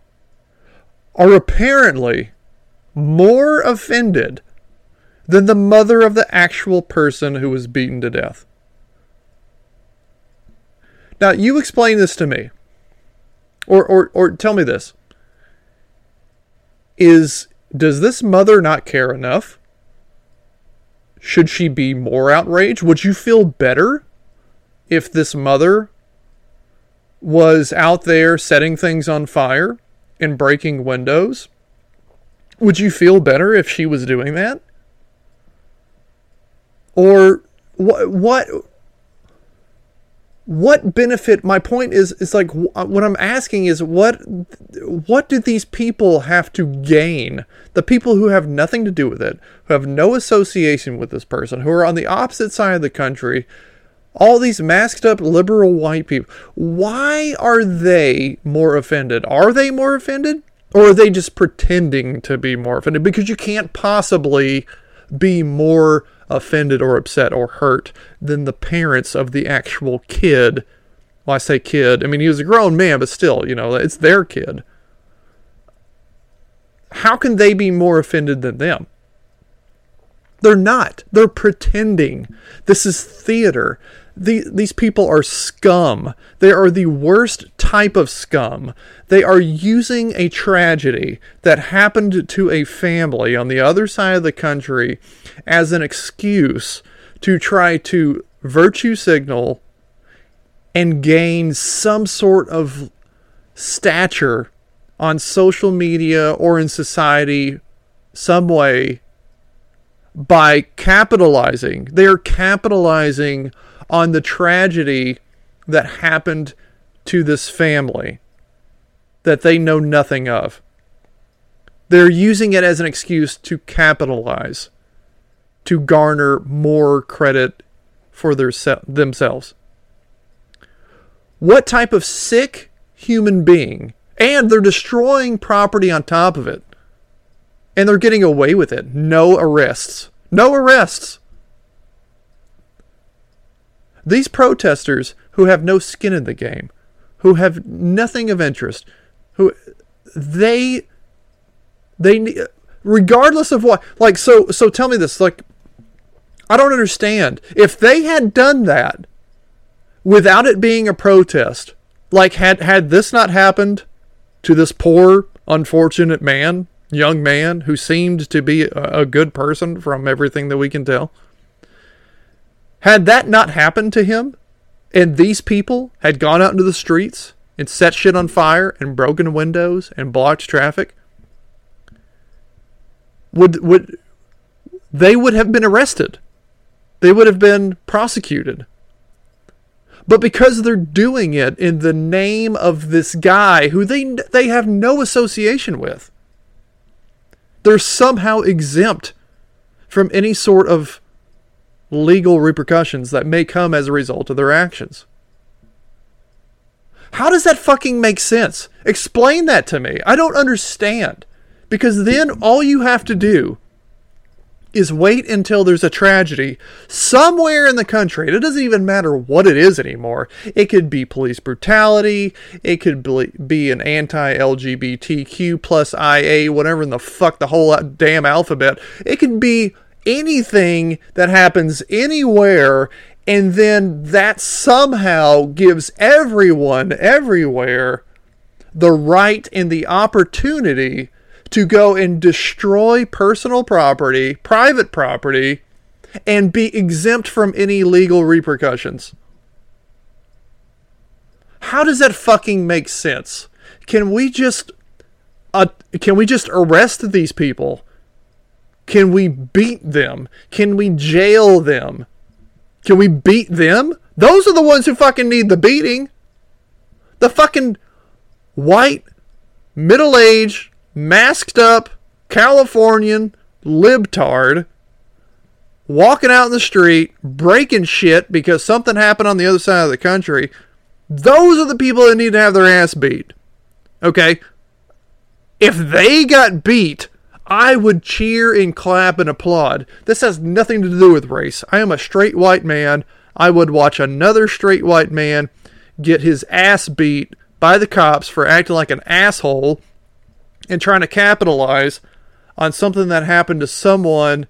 Speaker 1: are apparently more offended than the mother of the actual person who was beaten to death. Now, you explain this to me. Or, or, or tell me this. Is does this mother not care enough? Should she be more outraged? Would you feel better if this mother was out there setting things on fire and breaking windows? Would you feel better if she was doing that? Or what what benefit my point is is like uh, what i'm asking is what what do these people have to gain? The people who have nothing to do with it who have no association with this person who are on the opposite side of the country all these masked up liberal white people why are they more offended? Are they more offended? Or are they just pretending to be more offended? Because you can't possibly be more offended or upset or hurt than the parents of the actual kid. Well, I say kid, I mean, he was a grown man, but still, you know, it's their kid. How can they be more offended than them? They're not. They're pretending. This is theater. the, these people are scum. They are the worst type of scum. They are using a tragedy that happened to a family on the other side of the country as an excuse to try to virtue signal and gain some sort of stature on social media or in society some way by capitalizing. They are capitalizing on the tragedy that happened to this family that they know nothing of. They're using it as an excuse to capitalize, to garner more credit for their se- themselves. What type of sick human being? And they're destroying property on top of it. And they're getting away with it. No arrests. No arrests. These protesters who have no skin in the game, who have nothing of interest, who they they regardless of what like so so tell me this like I don't understand. If they had done that without it being a protest, like had had this not happened to this poor unfortunate man, young man who seemed to be a, a good person from everything that we can tell, had that not happened to him, and these people had gone out into the streets and set shit on fire and broken windows and blocked traffic, would would they would have been arrested. They would have been prosecuted. But because they're doing it in the name of this guy who they they have no association with, they're somehow exempt from any sort of legal repercussions that may come as a result of their actions. How does that fucking make sense? Explain that to me. I don't understand. Because then all you have to do is wait until there's a tragedy somewhere in the country. It doesn't even matter what it is anymore. It could be police brutality. It could be an anti-LGBTQ plus IA, whatever in the fuck the whole damn alphabet. It could be anything that happens anywhere and then that somehow gives everyone everywhere the right and the opportunity to go and destroy personal property, private property, and be exempt from any legal repercussions. How does that fucking make sense? Can we just uh, can we just arrest these people? Can we beat them? Can we jail them? Can we beat them? Those are the ones who fucking need the beating. The fucking white, middle aged, masked up Californian libtard walking out in the street, breaking shit because something happened on the other side of the country. Those are the people that need to have their ass beat. Okay? If they got beat, I would cheer and clap and applaud. This has nothing to do with race. I am a straight white man. I would watch another straight white man get his ass beat by the cops for acting like an asshole and trying to capitalize on something that happened to someone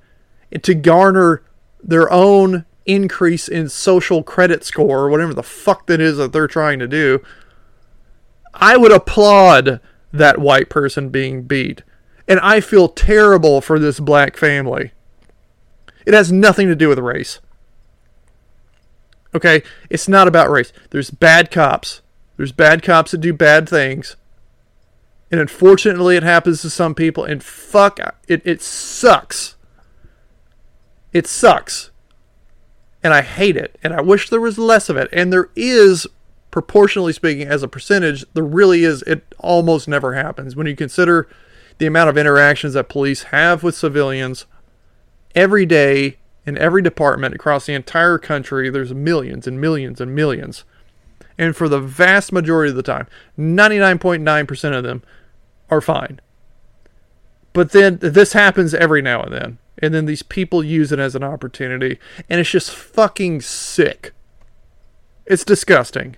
Speaker 1: to garner their own increase in social credit score or whatever the fuck that is that they're trying to do. I would applaud that white person being beat. And I feel terrible for this black family. It has nothing to do with race. Okay? It's not about race. There's bad cops. There's bad cops that do bad things. And unfortunately, it happens to some people. And fuck, it, it sucks. It sucks. And I hate it. And I wish there was less of it. And there is, proportionally speaking, as a percentage, there really is. It almost never happens. When you consider the amount of interactions that police have with civilians every day in every department across the entire country, there's millions and millions and millions. And for the vast majority of the time, 99.9% of them are fine. But then this happens every now and then. And then these people use it as an opportunity. And it's just fucking sick. It's disgusting.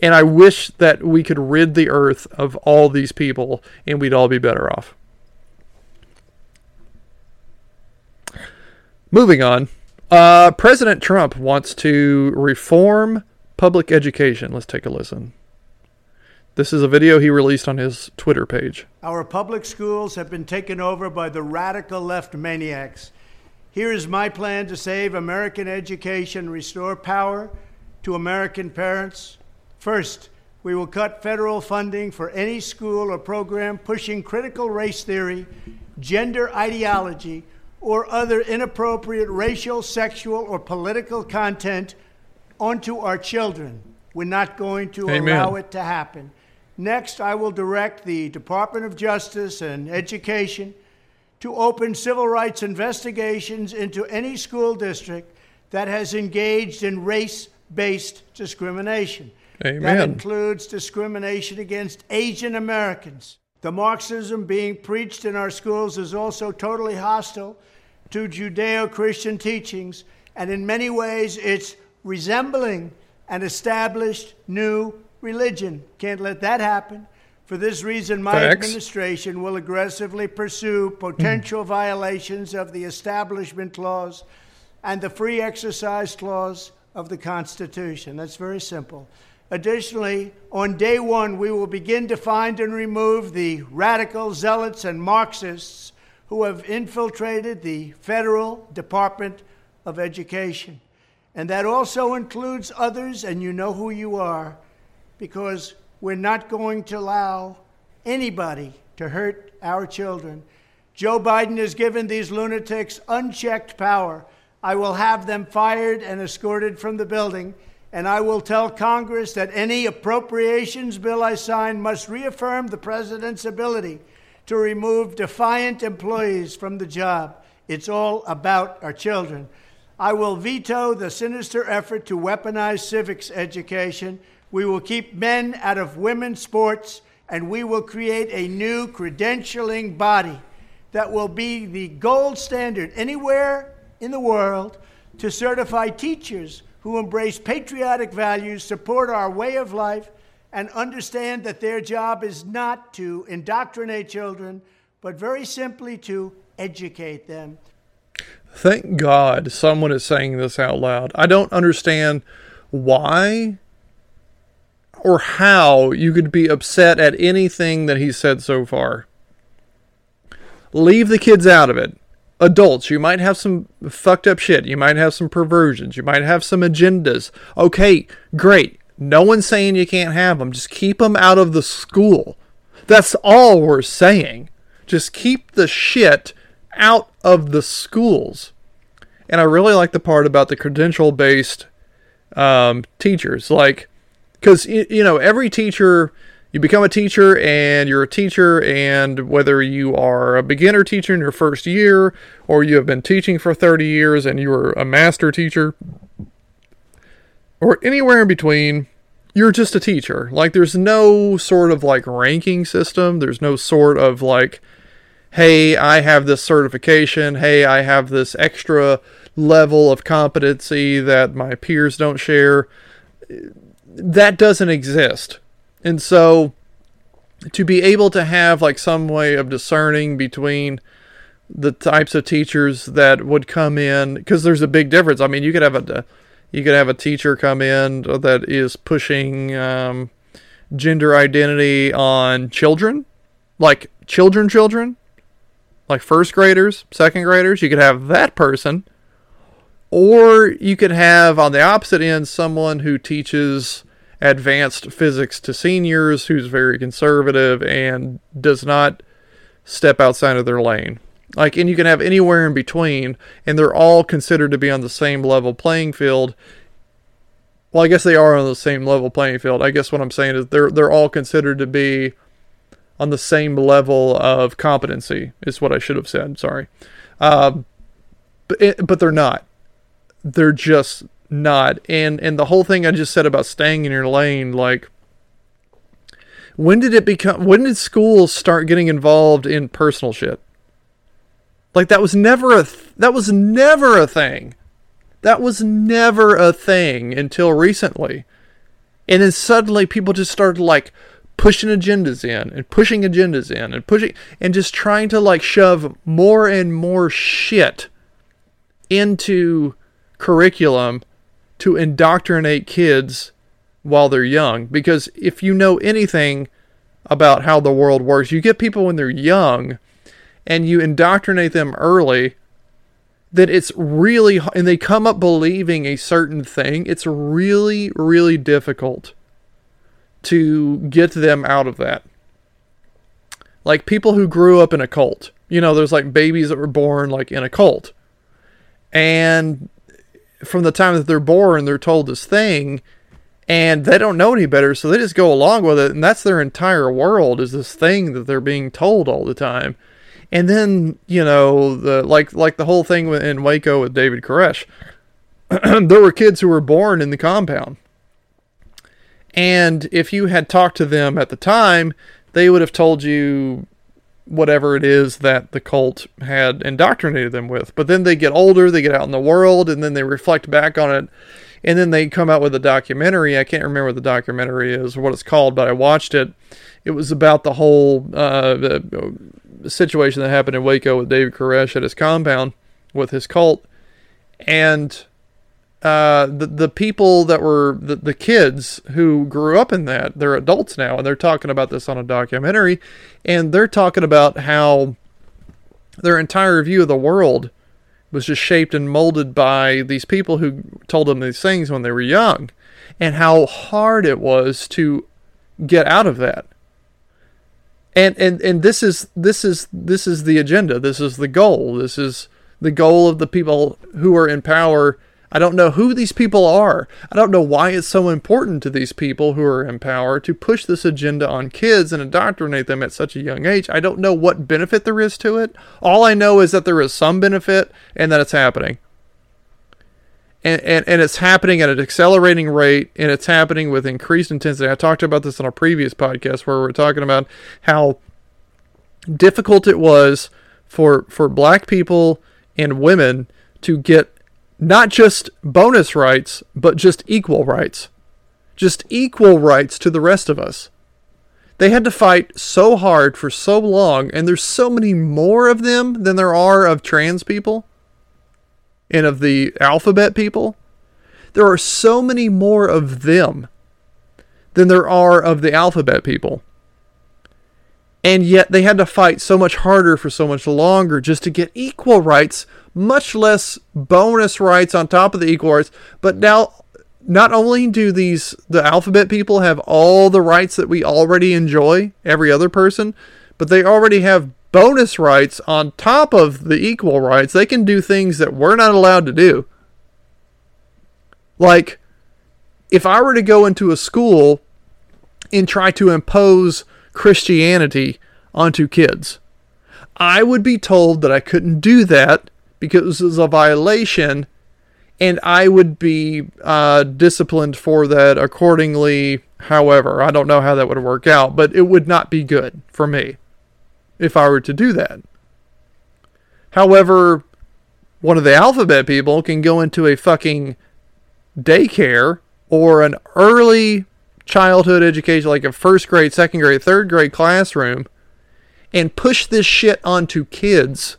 Speaker 1: And I wish that we could rid the earth of all these people and we'd all be better off. Moving on. Uh, President Trump wants to reform public education. Let's take a listen. This is a video he released on his Twitter page.
Speaker 7: Our public schools have been taken over by the radical left maniacs. Here is my plan to save American education, restore power to American parents. First, we will cut federal funding for any school or program pushing critical race theory, gender ideology, or other inappropriate racial, sexual, or political content onto our children. We're not going to
Speaker 1: Amen.
Speaker 7: allow it to happen. Next, I will direct the Department of Justice and Education to open civil rights investigations into any school district that has engaged in race based discrimination. That includes discrimination against Asian Americans. The Marxism being preached in our schools is also totally hostile to Judeo Christian teachings, and in many ways it's resembling an established new religion. Can't let that happen. For this reason, my
Speaker 1: Facts.
Speaker 7: administration will aggressively pursue potential hmm. violations of the Establishment Clause and the Free Exercise Clause of the Constitution. That's very simple. Additionally, on day one, we will begin to find and remove the radical zealots and Marxists who have infiltrated the federal Department of Education. And that also includes others, and you know who you are, because we're not going to allow anybody to hurt our children. Joe Biden has given these lunatics unchecked power. I will have them fired and escorted from the building, and I will tell Congress that any appropriations bill I sign must reaffirm the president's ability to remove defiant employees from the job. It's all about our children. I will veto the sinister effort to weaponize civics education. We will keep men out of women's sports, and we will create a new credentialing body that will be the gold standard anywhere in the world to certify teachers who embrace patriotic values, support our way of life, and understand that their job is not to indoctrinate children, but very simply to educate them.
Speaker 1: Thank God someone is saying this out loud. I don't understand why or how you could be upset at anything that he said so far. Leave the kids out of it. Adults, you might have some fucked up shit. You might have some perversions. You might have some agendas. Okay, great. No one's saying you can't have them. Just keep them out of the school. That's all we're saying. Just keep the shit out of the schools. And I really like the part about the credential based um, teachers. Like, because, you, know, every teacher, you become a teacher and you're a teacher, and whether you are a beginner teacher in your first year or you have been teaching for 30 years and you're a master teacher or anywhere in between, you're just a teacher. Like, there's no sort of like ranking system, there's no sort of like, hey, I have this certification, hey, I have this extra level of competency that my peers don't share. That doesn't exist. And so to be able to have like some way of discerning between the types of teachers that would come in because there's a big difference. I mean, you could have a you could have a teacher come in that is pushing um, gender identity on children, like children, children, like first graders, second graders. You could have that person, or you could have on the opposite end someone who teaches advanced physics to seniors who's very conservative and does not step outside of their lane. Like, and you can have anywhere in between, and they're all considered to be on the same level playing field. Well, I guess they are on the same level playing field. I guess what I'm saying is they're they're all considered to be on the same level of competency. Is what I should have said. Sorry, um, but it, but they're not. They're just not. And and the whole thing I just said about staying in your lane, like when did it become? When did schools start getting involved in personal shit? Like that was never a th- that was never a thing. That was never a thing until recently. And then suddenly people just started like pushing agendas in and pushing agendas in and pushing and just trying to like shove more and more shit into curriculum to indoctrinate kids while they're young. Because if you know anything about how the world works, you get people when they're young and you indoctrinate them early that it's really and they come up believing a certain thing it's really really difficult to get them out of that. Like people who grew up in a cult. You know there's like babies that were born like in a cult. And from the time that they're born they're told this thing and they don't know any better so they just go along with it and that's their entire world is this thing that they're being told all the time and then you know the like like the whole thing in Waco with David Koresh. there were kids who were born in the compound, and if you had talked to them at the time, they would have told you whatever it is that the cult had indoctrinated them with. But then they get older, they get out in the world, and then they reflect back on it. And then they come out with a documentary. I can't remember what the documentary is or what it's called, but I watched it. It was about the whole uh, the, situation that happened in Waco with David Koresh at his compound with his cult, and uh, the the people that were the, the kids who grew up in that they're adults now and they're talking about this on a documentary, and they're talking about how their entire view of the world was just shaped and molded by these people who told them these things when they were young, and how hard it was to get out of that. And and and this is this is this is the agenda. This is the goal. This is the goal of the people who are in power i don't know who these people are. I don't know why it's so important to these people who are in power to push this agenda on kids and indoctrinate them at such a young age. I don't know what benefit there is to it. All i know is that there is some benefit and that it's happening. And, and, and it's happening at an accelerating rate and it's happening with increased intensity. I talked about this on a previous podcast where we are talking about how difficult it was for for black people and women to get not just bonus rights, but just equal rights. Just equal rights to the rest of us. They had to fight so hard for so long, and there's so many more of them than there are of trans people and of the alphabet people, there are so many more of them than there are of the alphabet people. And yet they had to fight so much harder for so much longer just to get equal rights, much less bonus rights on top of the equal rights. But now, not only do these, the alphabet people have all the rights that we already enjoy, every other person, but they already have bonus rights on top of the equal rights. They can do things that we're not allowed to do. Like, if I were to go into a school and try to impose Christianity onto kids, I would be told that I couldn't do that because it was a violation and I would be uh, disciplined for that accordingly. However, I don't know how that would work out, but it would not be good for me if I were to do that. However, one of the alphabet people can go into a fucking daycare or an early childhood education, like a first grade, second grade, third grade classroom, and push this shit onto kids.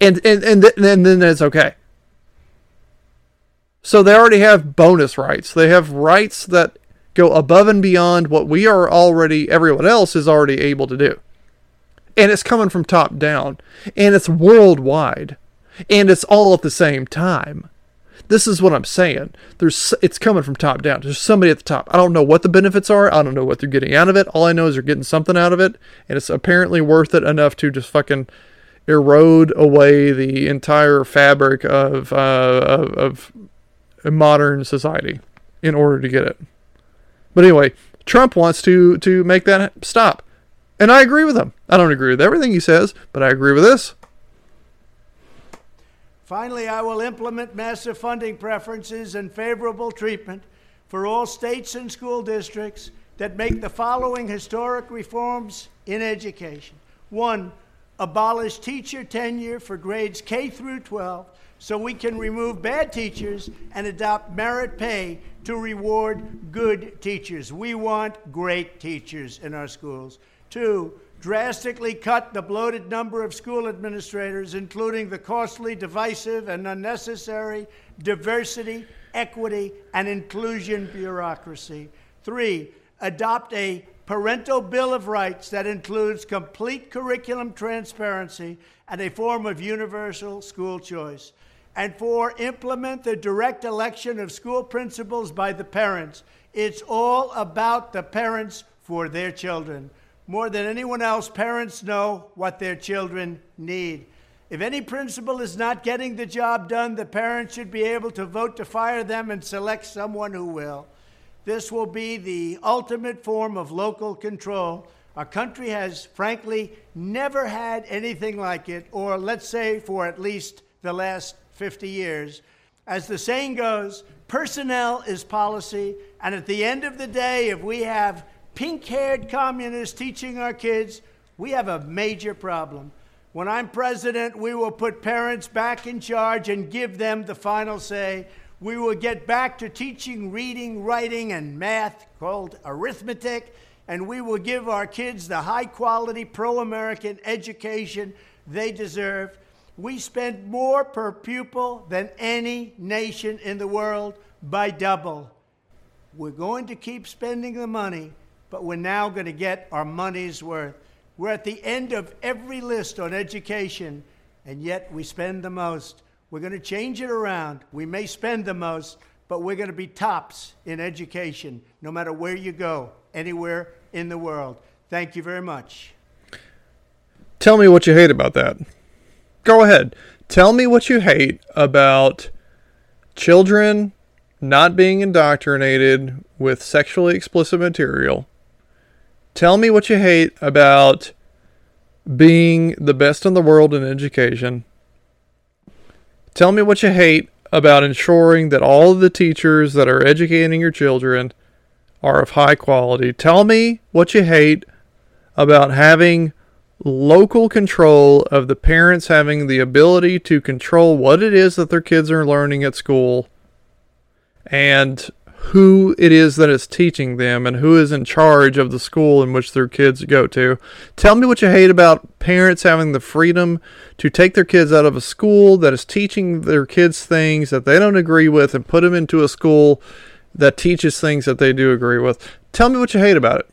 Speaker 1: And and and, th- and then it's okay. So they already have bonus rights. They have rights that go above and beyond what we are already everyone else is already able to do and it's coming from top down and it's worldwide and it's all at the same time this is what i'm saying. There's it's coming from top down. There's somebody at the top. I don't know what the benefits are. I don't know what they're getting out of it. All i know is they're getting something out of it and it's apparently worth it enough to just fucking erode away the entire fabric of uh, of, of modern society in order to get it. But anyway trump wants to to make that stop. And I agree with him. I don't agree with everything he says, but I agree with this.
Speaker 7: Finally, I will implement massive funding preferences and favorable treatment for all states and school districts that make the following historic reforms in education. One, abolish teacher tenure for grades K through 12 so we can remove bad teachers and adopt merit pay to reward good teachers. We want great teachers in our schools. Two, drastically cut the bloated number of school administrators, including the costly, divisive, and unnecessary diversity, equity, and inclusion bureaucracy. Three, adopt a parental bill of rights that includes complete curriculum transparency and a form of universal school choice. And four, implement the direct election of school principals by the parents. It's all about the parents for their children. More than anyone else, parents know what their children need. If any principal is not getting the job done, the parents should be able to vote to fire them and select someone who will. This will be the ultimate form of local control. Our country has, frankly, never had anything like it, or let's say for at least the last 50 years. As the saying goes, personnel is policy, and at the end of the day, if we have pink haired communists teaching our kids, we have a major problem. When I'm president, we will put parents back in charge and give them the final say. We will get back to teaching reading, writing, and math called arithmetic, and we will give our kids the high quality pro American education they deserve. We spend more per pupil than any nation in the world by double. We're going to keep spending the money, but we're now going to get our money's worth. We're at the end of every list on education, and yet we spend the most. We're going to change it around. We may spend the most, but we're going to be tops in education, no matter where you go, anywhere in the world. Thank you very much.
Speaker 1: Tell me what you hate about that. Go ahead. Tell me what you hate about children not being indoctrinated with sexually explicit material Tell me what you hate about being the best in the world in education. Tell me what you hate about ensuring that all of the teachers that are educating your children are of high quality. Tell me what you hate about having local control of the parents having the ability to control what it is that their kids are learning at school and who it is that is teaching them and who is in charge of the school in which their kids go to. Tell me what you hate about parents having the freedom to take their kids out of a school that is teaching their kids things that they don't agree with and put them into a school that teaches things that they do agree with. Tell me what you hate about it.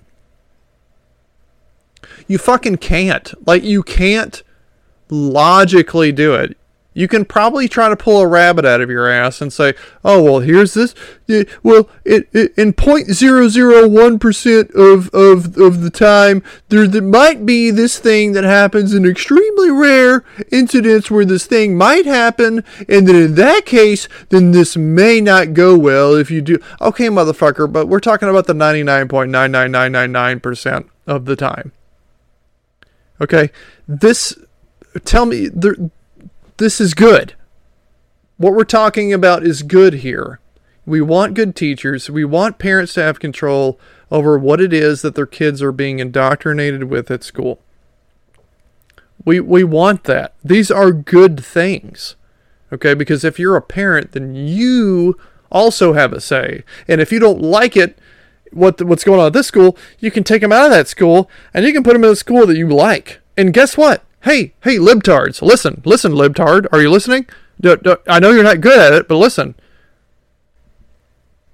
Speaker 1: You fucking can't. Like, you can't logically do it you can probably try to pull a rabbit out of your ass and say, "Oh, well, here's this. Well, it, it, in 0.001 percent of, of of the time, there, there might be this thing that happens in extremely rare incidents where this thing might happen, and then in that case, then this may not go well if you do." Okay, motherfucker, but we're talking about the 99.99999 percent of the time. Okay, this. Tell me there this is good. What we're talking about is good here. We want good teachers. We want parents to have control over what it is that their kids are being indoctrinated with at school. We we want that. These are good things. Okay? Because if you're a parent, then you also have a say. And if you don't like it, what what's going on at this school, you can take them out of that school and you can put them in a school that you like. And guess what? Hey, hey, libtards, listen, listen, libtard, are you listening? Do, do, I know you're not good at it, but listen.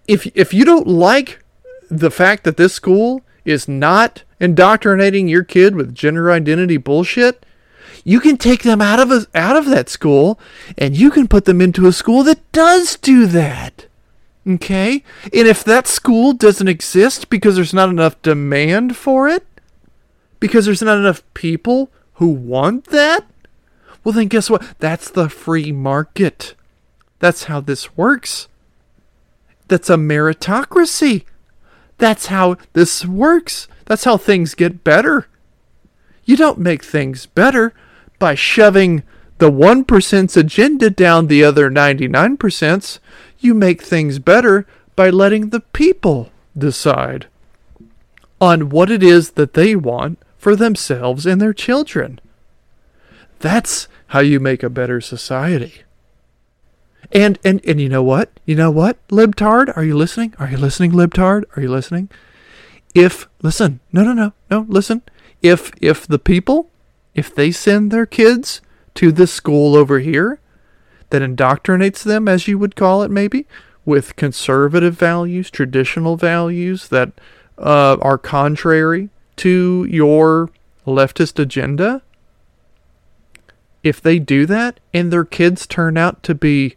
Speaker 1: If if you don't like the fact that this school is not indoctrinating your kid with gender identity bullshit, you can take them out of a, out of that school and you can put them into a school that does do that. Okay? And if that school doesn't exist because there's not enough demand for it, because there's not enough people who want that? Well, then guess what? That's the free market. That's how this works. That's a meritocracy. That's how this works. That's how things get better. You don't make things better by shoving the 1%'s agenda down the other 99%'s. You make things better by letting the people decide on what it is that they want for themselves and their children. That's how you make a better society. And and and you know what? You know what? Libtard, are you listening? Are you listening, libtard? Are you listening? If listen, no no no, no, listen. If if the people, if they send their kids to this school over here, that indoctrinates them, as you would call it, maybe, with conservative values, traditional values that uh, are contrary to your leftist agenda, if they do that and their kids turn out to be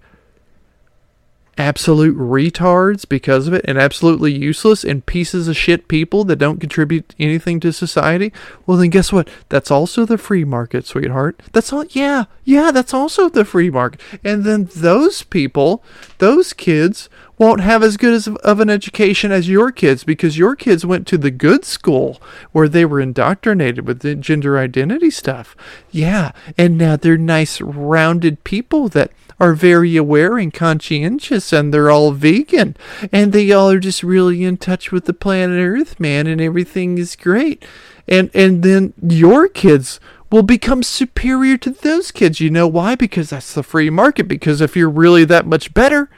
Speaker 1: absolute retards because of it and absolutely useless and pieces of shit people that don't contribute anything to society, well then guess what? That's also the free market, sweetheart. That's all yeah, yeah, that's also the free market. And then those people, those kids won't have as good as of an education as your kids because your kids went to the good school where they were indoctrinated with the gender identity stuff. Yeah, and now they're nice rounded people that are very aware and conscientious and they're all vegan and they all are just really in touch with the planet Earth, man, and everything is great. And and then your kids will become superior to those kids. You know why? Because that's the free market. Because if you're really that much better,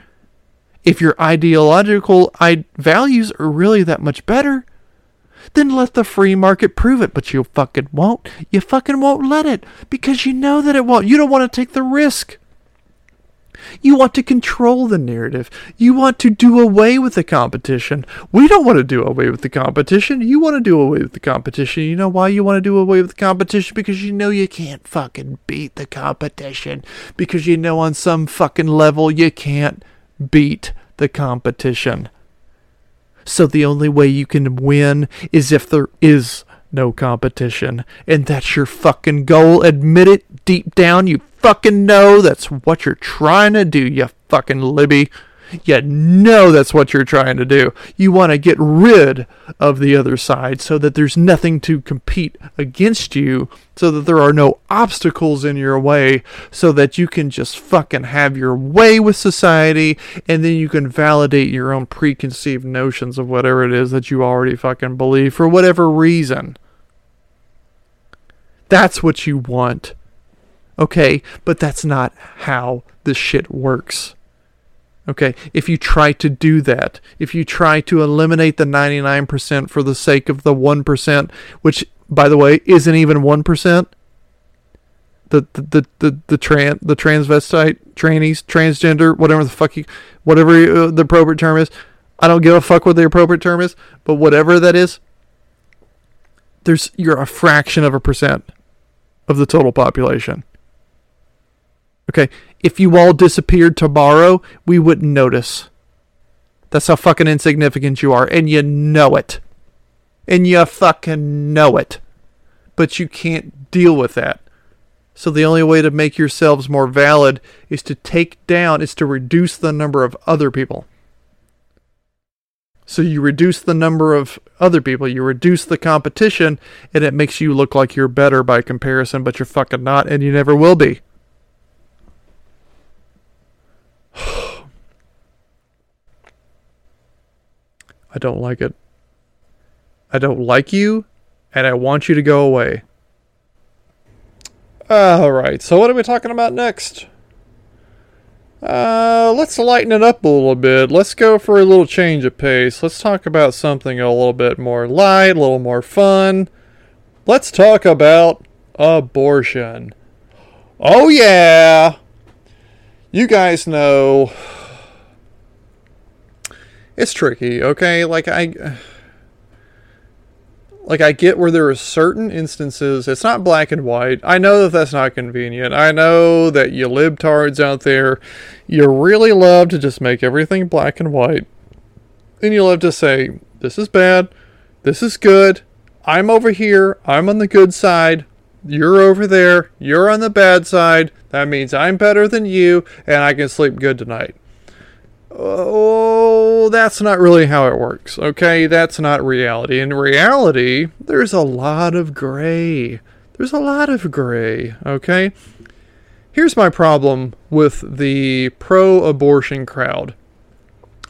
Speaker 1: if your ideological I- values are really that much better, then let the free market prove it. But you fucking won't. You fucking won't let it because you know that it won't. You don't want to take the risk. You want to control the narrative. You want to do away with the competition. We don't want to do away with the competition. You want to do away with the competition. You know why you want to do away with the competition? Because you know you can't fucking beat the competition. Because you know on some fucking level you can't beat the competition. So the only way you can win is if there is no competition. And that's your fucking goal. Admit it deep down. You fucking know that's what you're trying to do, you fucking Libby. You know that's what you're trying to do. You want to get rid of the other side so that there's nothing to compete against you, so that there are no obstacles in your way, so that you can just fucking have your way with society and then you can validate your own preconceived notions of whatever it is that you already fucking believe for whatever reason. That's what you want. Okay, but that's not how this shit works. Okay, if you try to do that, if you try to eliminate the 99% for the sake of the 1%, which, by the way, isn't even 1%, the the the the, the trans the transvestite trannies transgender whatever the fuck you whatever uh, the appropriate term is i don't give a fuck what the appropriate term is but whatever that is there's you're a fraction of a percent of the total population Okay, if you all disappeared tomorrow, we wouldn't notice. That's how fucking insignificant you are, and you know it. And you fucking know it. But you can't deal with that. So the only way to make yourselves more valid is to take down, is to reduce the number of other people. So you reduce the number of other people, you reduce the competition, and it makes you look like you're better by comparison, but you're fucking not, and you never will be. I don't like it. I don't like you, and I want you to go away. Alright, so what are we talking about next? Uh, let's lighten it up a little bit. Let's go for a little change of pace. Let's talk about something a little bit more light, a little more fun. Let's talk about abortion. Oh, yeah! You guys know it's tricky, okay? Like I like I get where there are certain instances, it's not black and white. I know that that's not convenient. I know that you libtards out there, you really love to just make everything black and white. And you love to say, this is bad, this is good, I'm over here, I'm on the good side, you're over there, you're on the bad side. That means I'm better than you, and I can sleep good tonight. Oh, that's not really how it works, okay? That's not reality. In reality, there's a lot of gray. There's a lot of gray, okay? Here's my problem with the pro abortion crowd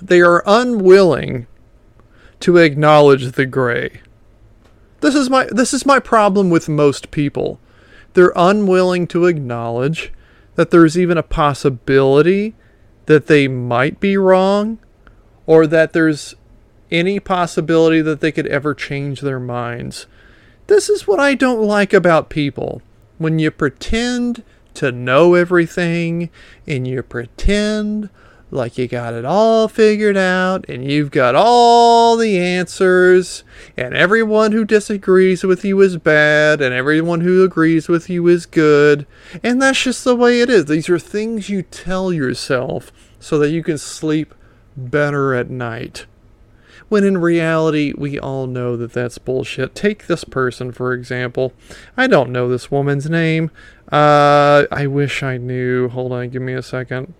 Speaker 1: they are unwilling to acknowledge the gray. This is my this is my problem with most people. They're unwilling to acknowledge that there's even a possibility that they might be wrong or that there's any possibility that they could ever change their minds. This is what I don't like about people. When you pretend to know everything and you pretend like you got it all figured out and you've got all the answers and everyone who disagrees with you is bad and everyone who agrees with you is good. And that's just the way it is. These are things you tell yourself so that you can sleep better at night. When in reality we all know that that's bullshit. Take this person for example. I don't know this woman's name. Uh i wish i knew. Hold on give me a second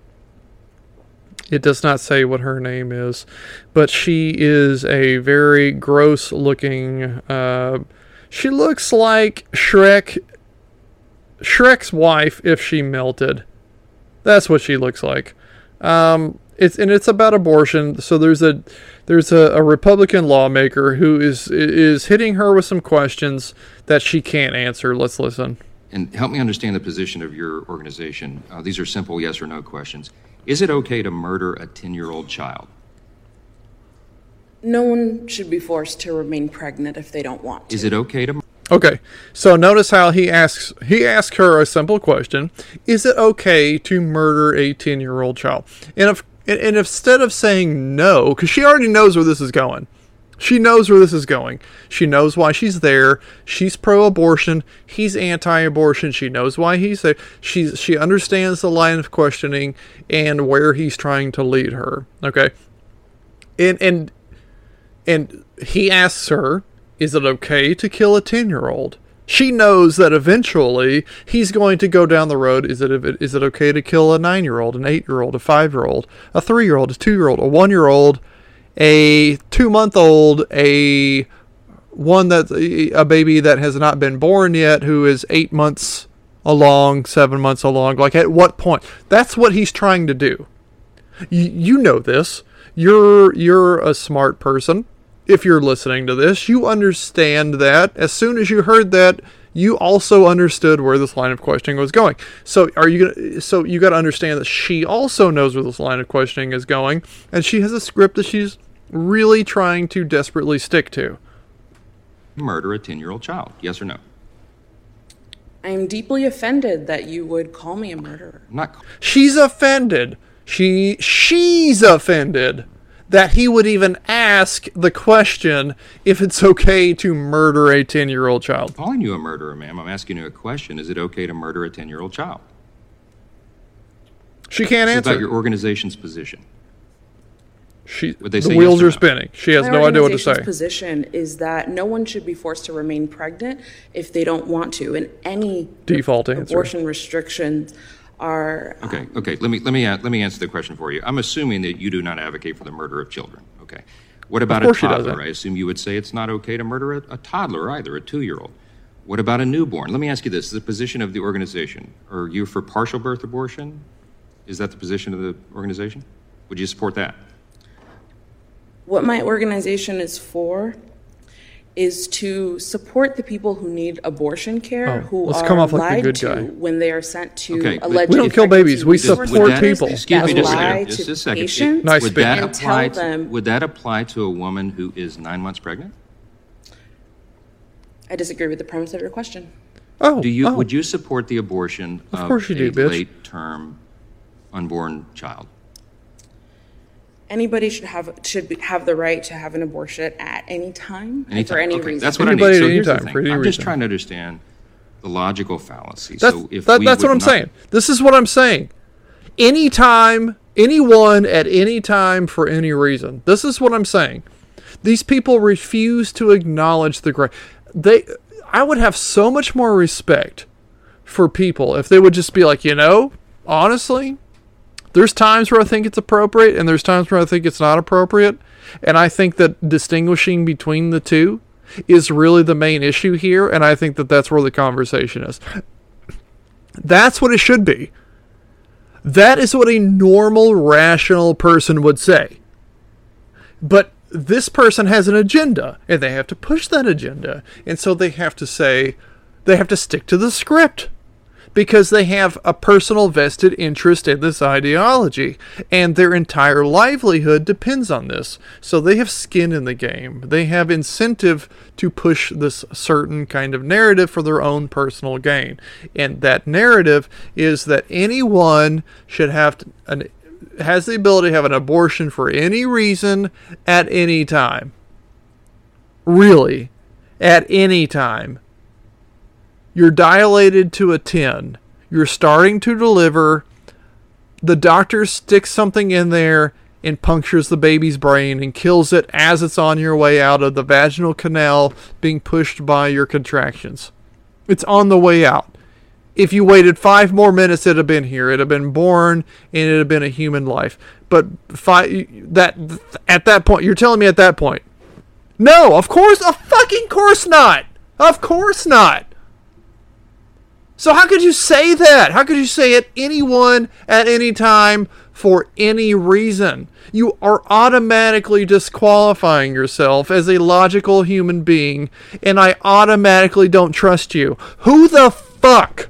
Speaker 1: it does not say what her name is, but she is a very gross looking. Uh, she looks like Shrek. Shrek's wife if she melted. That's what she looks like. Um, it's and it's about abortion. So there's a there's a, a Republican lawmaker who is is hitting her with some questions that she can't answer. Let's listen.
Speaker 10: And help me understand the position of your organization. Uh, these are simple yes or no questions. Is it okay to murder a 10 year old child?
Speaker 11: No one should be forced to remain pregnant if they don't want to.
Speaker 10: Is it okay to
Speaker 1: Okay, so notice how he asks he asks her a simple question: Is it okay to murder a ten year old child? And if and, and instead of saying no, because she already knows where this is going, she knows where this is going. She knows why she's there. She's pro-abortion. He's anti-abortion. She knows why he's there. She's she understands the line of questioning and where he's trying to lead her. Okay, and and and he asks her, "Is it okay to kill a ten-year-old?" She knows that eventually he's going to go down the road. Is it is it okay to kill a nine-year-old, an eight-year-old, a five-year-old, a three-year-old, a two-year-old, a one-year-old? A two month old, a one that a baby that has not been born yet, who is eight months along, seven months along. Like at what point? That's what he's trying to do. You, you know this. You're you're a smart person. If you're listening to this, you understand that. As soon as you heard that, you also understood where this line of questioning was going. So are you gonna, so you got to understand that she also knows where this line of questioning is going, and she has a script that she's really trying to desperately stick to.
Speaker 10: Murder a 10 year old child, yes or no?
Speaker 11: I am deeply offended that you would call me a murderer.
Speaker 10: not.
Speaker 1: She's offended. She she's offended that he would even ask the question if it's okay to murder a 10-year-old child.
Speaker 10: calling you a murderer, ma'am. I'm asking you a question. Is it okay to murder a 10 year old child?
Speaker 1: She can't
Speaker 10: This is
Speaker 1: answer.
Speaker 10: about your organization's position.
Speaker 1: She,
Speaker 10: Would they
Speaker 1: the
Speaker 10: say
Speaker 1: wheels
Speaker 10: yes
Speaker 1: are
Speaker 10: no?
Speaker 1: spinning. She has
Speaker 11: My
Speaker 1: no idea what to
Speaker 11: organization's
Speaker 1: say.
Speaker 11: position is that no one should be forced to remain pregnant if they don't want to, and any
Speaker 1: Default answer.
Speaker 11: abortion restrictions are
Speaker 10: Okay, okay. Let me let me a- let me answer the question for you. I'm assuming that you do not advocate for the murder of children. Okay. What about a toddler? I assume you would say it's not okay to murder a, a toddler either, a two-year-old. What about a newborn? Let me ask you this: the position of the organization. Are you for partial birth abortion? Is that the position of the organization? Would you support that?
Speaker 11: What my organization is for is to support the people who need abortion care,
Speaker 1: Oh,
Speaker 11: who
Speaker 1: let's
Speaker 11: are
Speaker 1: come off like the
Speaker 11: lied
Speaker 1: good
Speaker 11: to when they are sent to
Speaker 10: Okay, but-
Speaker 11: alleged
Speaker 1: We don't kill babies, we support
Speaker 11: centers
Speaker 1: people.
Speaker 10: Excuse me just a
Speaker 11: lie
Speaker 10: second. Just
Speaker 11: to
Speaker 10: a second.
Speaker 11: patients
Speaker 1: Nice
Speaker 10: would
Speaker 1: speaking.
Speaker 10: that apply? To,
Speaker 11: them-
Speaker 10: would that apply to a woman who is nine months pregnant?
Speaker 11: I disagree with the premise of your question.
Speaker 1: Oh,
Speaker 10: Do you
Speaker 1: oh.
Speaker 10: would you support the abortion
Speaker 1: Of
Speaker 10: of,
Speaker 1: course you
Speaker 10: a
Speaker 1: do, bitch.
Speaker 10: late-term unborn child?
Speaker 11: Anybody should have should be, have the right to have an abortion at any time and for any
Speaker 10: okay,
Speaker 11: reason.
Speaker 10: that's what
Speaker 1: Anybody
Speaker 10: I need. So
Speaker 1: at any time, for any
Speaker 10: I'm just trying to understand the logical fallacy.
Speaker 1: That's,
Speaker 10: so if
Speaker 1: that,
Speaker 10: we
Speaker 1: that's what I'm
Speaker 10: not-
Speaker 1: saying. This is what I'm saying. Anytime, anyone at any time for any reason. This is what I'm saying. These people refuse to acknowledge the great. They, I would have so much more respect for people if they would just be like, you know, honestly, there's times where I think it's appropriate and there's times where I think it's not appropriate. And I think that distinguishing between the two is really the main issue here. And I think that that's where the conversation is. That's what it should be. That is what a normal, rational person would say. But this person has an agenda, and they have to push that agenda. And so they have to say, they have to stick to the script. Because they have a personal vested interest in this ideology and their entire livelihood depends on this. So they have skin in the game. They have incentive to push this certain kind of narrative for their own personal gain. And that narrative is that anyone should have an has the ability to have an abortion for any reason at any time. Really, at any time. You're dilated to a 10. You're starting to deliver. The doctor sticks something in there and punctures the baby's brain and kills it as it's on your way out of the vaginal canal being pushed by your contractions. It's on the way out if you waited five more minutes, it'd have been here. It'd have been born, and it'd have been a human life. But five that at that point, you're telling me at that point, no, of course, a fucking course not, of course not. So how could you say that? How could you say it anyone at any time for any reason? You are automatically disqualifying yourself as a logical human being, and I automatically don't trust you. Who the fuck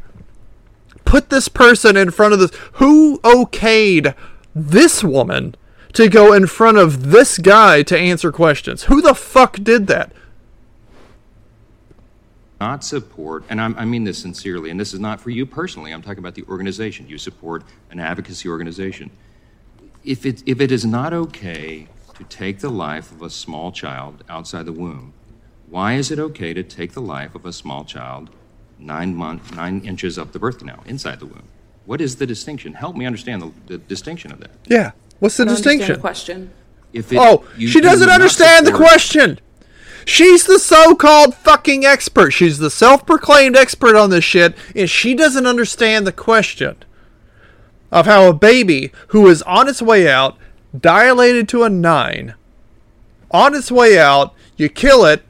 Speaker 1: put this person in front of this. Who okayed this woman to go in front of this guy to answer questions? Who the fuck did that?
Speaker 10: Not support, and I'm, i mean this sincerely, and this is not for you personally. I'm talking about the organization. You support an advocacy organization. If it, if it is not okay to take the life of a small child outside the womb, why is it okay to take the life of a small child nine month, nine inches up the birth canal inside the womb. What is the distinction? Help me understand the, the distinction of that.
Speaker 1: Yeah. What's the distinction?
Speaker 11: The question.
Speaker 10: If it,
Speaker 1: oh, you, she doesn't understand the question. She's the so-called fucking expert. She's the self-proclaimed expert on this shit, and she doesn't understand the question of how a baby who is on its way out, dilated to a nine, on its way out, you kill it,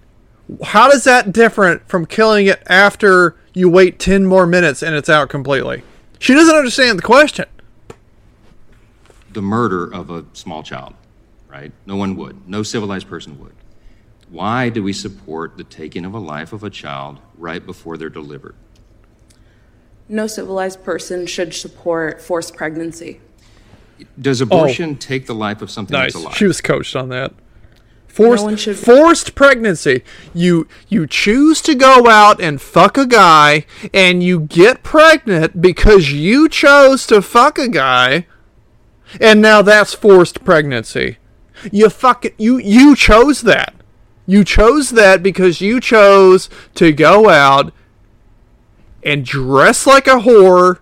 Speaker 1: how does that different from killing it after you wait 10 more minutes and it's out completely? She doesn't understand the question.
Speaker 10: The murder of a small child, right? No one would. No civilized person would. Why do we support the taking of a life of a child right before they're delivered?
Speaker 11: No civilized person should support forced pregnancy.
Speaker 10: Does abortion oh, take the life of something
Speaker 1: nice.
Speaker 10: that's alive?
Speaker 1: She was coached on that. Forced, no should... forced pregnancy. You you choose to go out and fuck a guy, and you get pregnant because you chose to fuck a guy, and now that's forced pregnancy. You fuck it. You you chose that. You chose that because you chose to go out and dress like a whore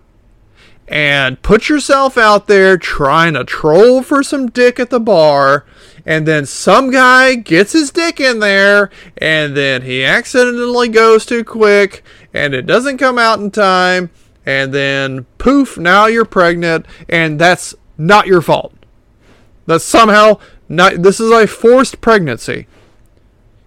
Speaker 1: and put yourself out there trying to troll for some dick at the bar. And then some guy gets his dick in there and then he accidentally goes too quick and it doesn't come out in time. And then poof now you're pregnant and that's not your fault. That's somehow not this is a forced pregnancy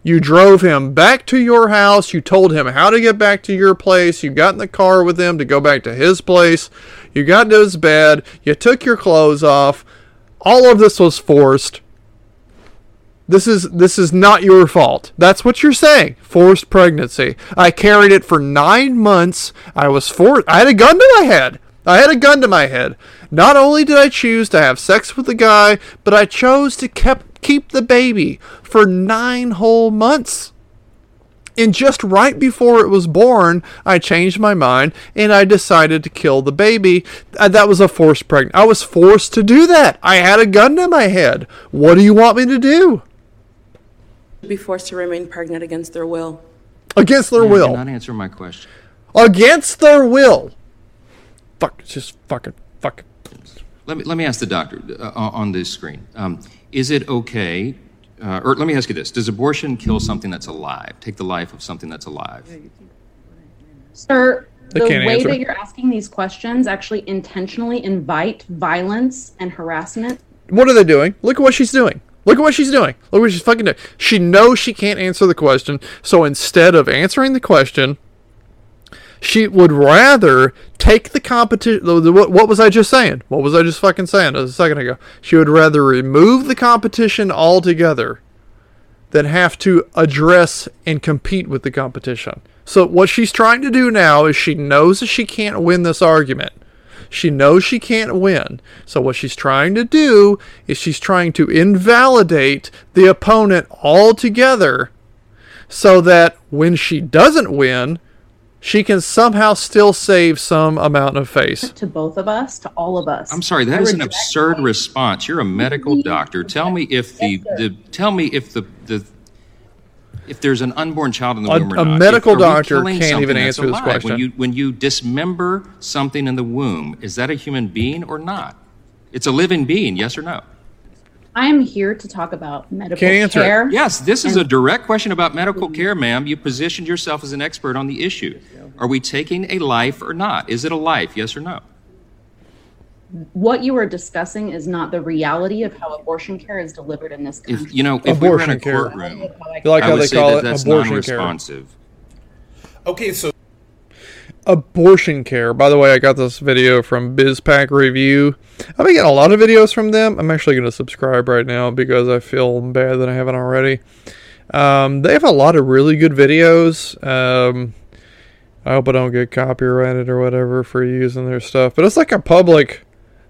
Speaker 1: you drove him back to your house. You told him how to get back to your place. You got in the car with him to go back to his place. You got into his bed. You took your clothes off. All of this was forced. This is this is not your fault. That's what you're saying. Forced pregnancy. I carried it for nine months. I was forced. I had a gun to my head. I had a gun to my head. Not only did I choose to have sex with the guy, but I chose to kept, keep the baby for nine whole months. And just right before it was born, I changed my mind and I decided to kill the baby. Uh, that was a forced pregnancy. I was forced to do that. I had a gun to my head. What do you want me to do?
Speaker 11: be forced to remain pregnant against their will.
Speaker 1: Against their
Speaker 10: yeah,
Speaker 1: will.
Speaker 10: Not answer my question.
Speaker 1: Against their will. Fuck, just fucking, fucking.
Speaker 10: Let me let me ask the doctor uh, on this screen. Um, is it okay, uh, or let me ask you this: Does abortion kill something that's alive? Take the life of something that's alive?
Speaker 12: Sir, the way answer. that you're asking these questions actually intentionally invite violence and harassment.
Speaker 1: What are they doing? Look at what she's doing. Look at what she's doing. Look what she's fucking doing. She knows she can't answer the question, so instead of answering the question, she would rather take the competition. What was I just saying? What was I just fucking saying a second ago? She would rather remove the competition altogether than have to address and compete with the competition. So what she's trying to do now is she knows that she can't win this argument. She knows she can't win. So what she's trying to do is she's trying to invalidate the opponent altogether so that when she doesn't win, she can somehow still save some amount of face.
Speaker 12: To both of us, to all of us.
Speaker 10: I'm sorry, that
Speaker 12: I
Speaker 10: is an
Speaker 12: reject
Speaker 10: absurd response. You're a medical doctor. Tell me if the, the tell me if the the if there's an unborn child in the
Speaker 1: A-
Speaker 10: womb or
Speaker 1: a medical
Speaker 10: If-
Speaker 1: doctor can't even answer this question.
Speaker 10: When you when you dismember something in the womb, is that a human being or not? It's a living being, yes or no?
Speaker 12: I am here to talk about medical
Speaker 10: Can't answer it.
Speaker 12: care.
Speaker 10: Yes, this is a direct question about medical care, ma'am. You positioned yourself as an expert on the issue. Are we taking a life or not? Is it a life, yes or no?
Speaker 12: What you are discussing is not the reality of how abortion care is delivered in this country.
Speaker 10: If you know, if we were in a
Speaker 1: Abortion care.
Speaker 10: courtroom,
Speaker 1: You like
Speaker 10: I
Speaker 1: how
Speaker 10: would
Speaker 1: they
Speaker 10: say
Speaker 1: call
Speaker 10: that
Speaker 1: it
Speaker 10: that's
Speaker 1: abortion
Speaker 10: non-responsive.
Speaker 13: Okay, so
Speaker 1: abortion care. By the way, I got this video from BizPac Review. I've been getting a lot of videos from them. I'm actually going to subscribe right now because I feel bad that I haven't already. Um, they have a lot of really good videos. Um, I hope I don't get copyrighted or whatever for using their stuff, but it's like a public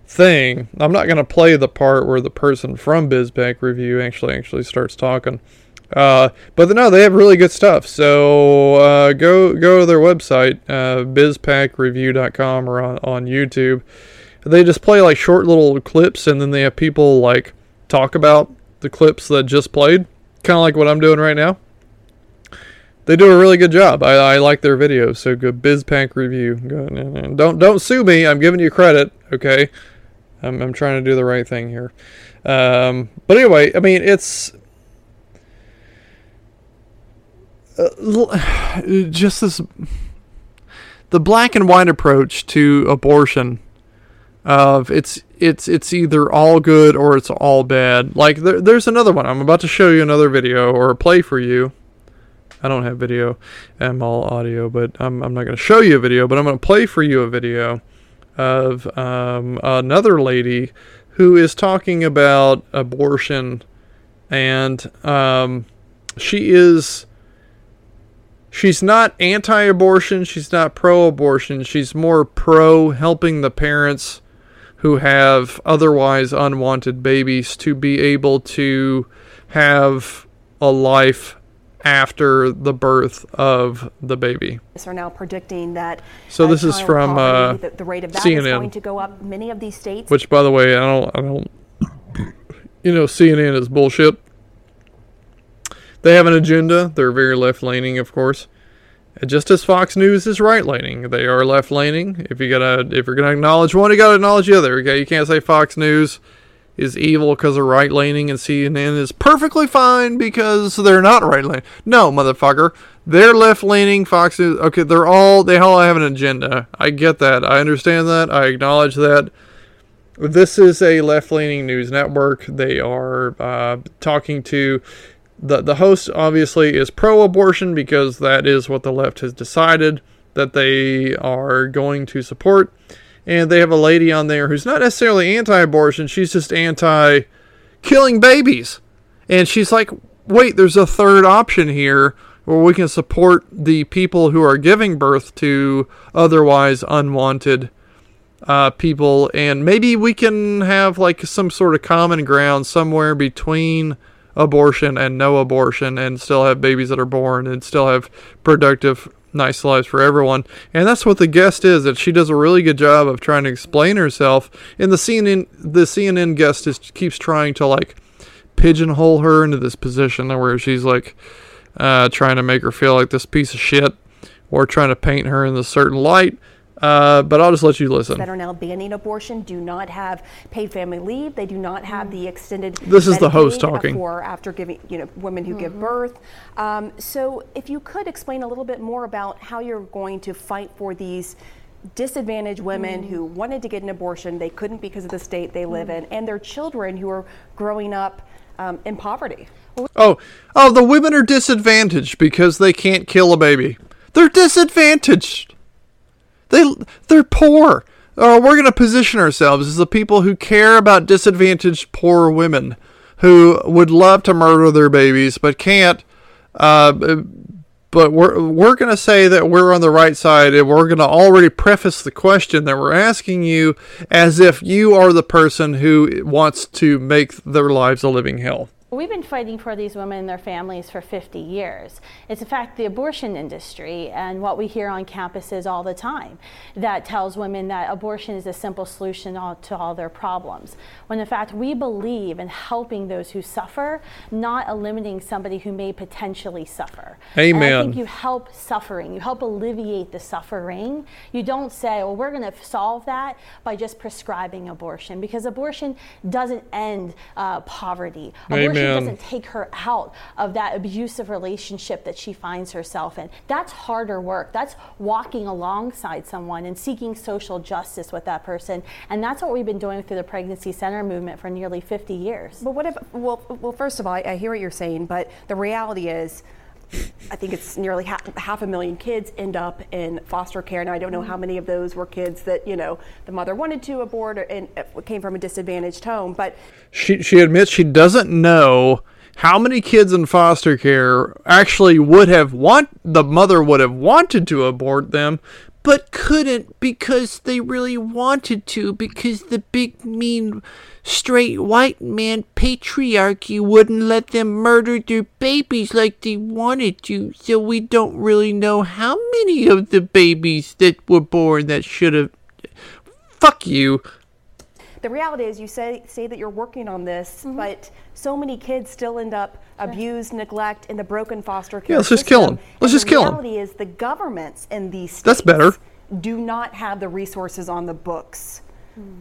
Speaker 1: thing. I'm not going to play the part where the person from BizPac Review actually actually starts talking. Uh, but no, they have really good stuff. So uh, go go to their website, uh, bizpacreview.com or on, on YouTube. They just play like short little clips, and then they have people like talk about the clips that just played, kind of like what I'm doing right now. They do a really good job. I, I like their videos. So go BizPac Review. Go, don't don't sue me. I'm giving you credit. Okay, I'm I'm trying to do the right thing here. Um, but anyway, I mean it's uh, just this the black and white approach to abortion of it's it's it's either all good or it's all bad. Like there, there's another one. I'm about to show you another video or play for you. I don't have video i'm all audio but i'm, I'm not going to show you a video but i'm going to play for you a video of um, another lady who is talking about abortion. And um, she is she's not anti-abortion she's not pro-abortion she's more pro helping the parents who have otherwise unwanted babies to be able to have a life after the birth of the baby
Speaker 14: are now predicting that
Speaker 1: So this is from,
Speaker 14: poverty,
Speaker 1: uh,
Speaker 14: the, the rate of that is
Speaker 1: CNN.
Speaker 14: going to go up. Many of these states
Speaker 1: which by the way i don't i don't you know cnn is bullshit they have an agenda they're very left-leaning of course just as Fox News is right leaning, they are left leaning. If you gotta, if you're gonna acknowledge one, you gotta acknowledge the other. Okay, you can't say Fox News is evil because they're right leaning and CNN is perfectly fine because they're not right leaning. No, motherfucker, they're left leaning. Fox News, okay, they're all they all have an agenda. I get that. I understand that. I acknowledge that. This is a left leaning news network. They are uh, talking to the the host obviously is pro abortion because that is what the left has decided that they are going to support. And they have a lady on there who's not necessarily anti abortion, she's just anti killing babies. And she's like, wait, there's a third option here where we can support the people who are giving birth to otherwise unwanted uh, people, and maybe we can have like some sort of common ground somewhere between abortion and no abortion, and still have babies that are born and still have productive, nice lives for everyone. And that's what the guest is. That she does a really good job of trying to explain herself. And the CNN, the CNN guest is keeps trying to like pigeonhole her into this position where she's like uh, trying to make her feel like this piece of shit, or trying to paint her in a certain light. Uh, but I'll just let you listen.
Speaker 14: that are now banning abortion do not have paid family leave. They do not have the extended.
Speaker 1: This is the host talking.
Speaker 14: For after giving, you know, women who give birth. Um, so, if you could explain a little bit more about how you're going to fight for these disadvantaged women who wanted to get an abortion, they couldn't because of the state they live in, and their children who are growing up um, in poverty.
Speaker 1: Oh, oh, the women are disadvantaged because they can't kill a baby. They're disadvantaged. They they're poor. Uh, we're going to position ourselves as the people who care about disadvantaged poor women who would love to murder their babies but can't. Uh, but we're we're going to say that we're on the right side, and we're going to already preface the question that we're asking you as if you are the person who wants to make their lives a living hell.
Speaker 15: We've been fighting for these women and their families for 50 years. It's in fact the abortion industry and what we hear on campuses all the time that tells women that abortion is a simple solution to all their problems. When in fact we believe in helping those who suffer, not eliminating somebody who may potentially suffer.
Speaker 1: Amen. And
Speaker 15: I think you help suffering, you help alleviate the suffering. You don't say, well, we're going to solve that by just prescribing abortion because abortion doesn't end uh, poverty. Abortion
Speaker 1: Amen.
Speaker 15: doesn't take her out of that abusive relationship that she finds herself in. That's harder work. That's walking alongside someone and seeking social justice with that person. And that's what we've been doing through the pregnancy center movement for nearly 50 years.
Speaker 14: But what if, well, well first of all, I, I hear what you're saying, but the reality is, I think it's nearly half, half, a million kids end up in foster care. Now, I don't know how mm-hmm. many of those were kids that, you know, the mother wanted to abort and uh, came from a disadvantaged home. But
Speaker 1: she, she admits she doesn't know how many kids in foster care actually would have want the mother would have wanted to abort them but couldn't because they really wanted to because the big mean straight white man patriarchy wouldn't let them murder their babies like they wanted to, so we don't really know how many of the babies that were born that should have. Fuck you.
Speaker 14: The reality is, you say say that you're working on this, mm-hmm. but so many kids still end up sure. abused, neglect in the broken foster care.
Speaker 1: Yeah, let's
Speaker 14: system.
Speaker 1: just kill them. Let's
Speaker 14: and
Speaker 1: just kill them.
Speaker 14: The reality is, the governments in these states
Speaker 1: that's better.
Speaker 14: Do not have the resources on the books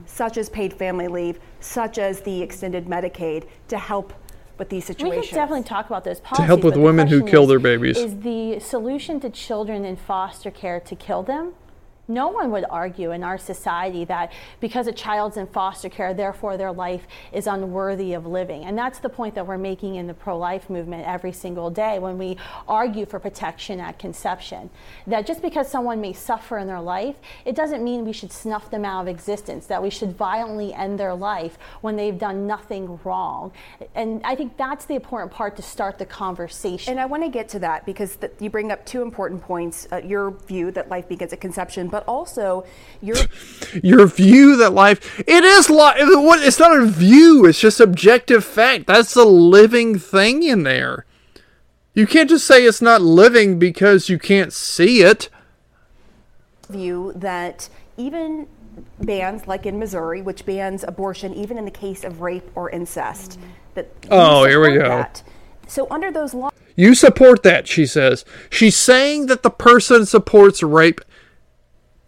Speaker 14: such as paid family leave, such as the extended Medicaid, to help with these situations.
Speaker 15: We could definitely talk about those policies.
Speaker 1: To help with women who kill is, their babies.
Speaker 15: Is the solution to children in foster care to kill them? No one would argue in our society that because a child's in foster care, therefore their life is unworthy of living. And that's the point that we're making in the pro life movement every single day when we argue for protection at conception. That just because someone may suffer in their life, it doesn't mean we should snuff them out of existence, that we should violently end their life when they've done nothing wrong. And I think that's the important part to start the conversation.
Speaker 14: And I want to get to that because th- you bring up two important points uh, your view that life begins at conception, but also your
Speaker 1: your view that life it is life. It's not a view. It's just objective fact. That's a living thing in there. You can't just say it's not living because you can't see it.
Speaker 14: View that even bans like in Missouri, which bans abortion even in the case of rape or incest. That
Speaker 1: oh, here we go.
Speaker 14: That. So under those laws.
Speaker 1: You support that, she says. She's saying that the person supports rape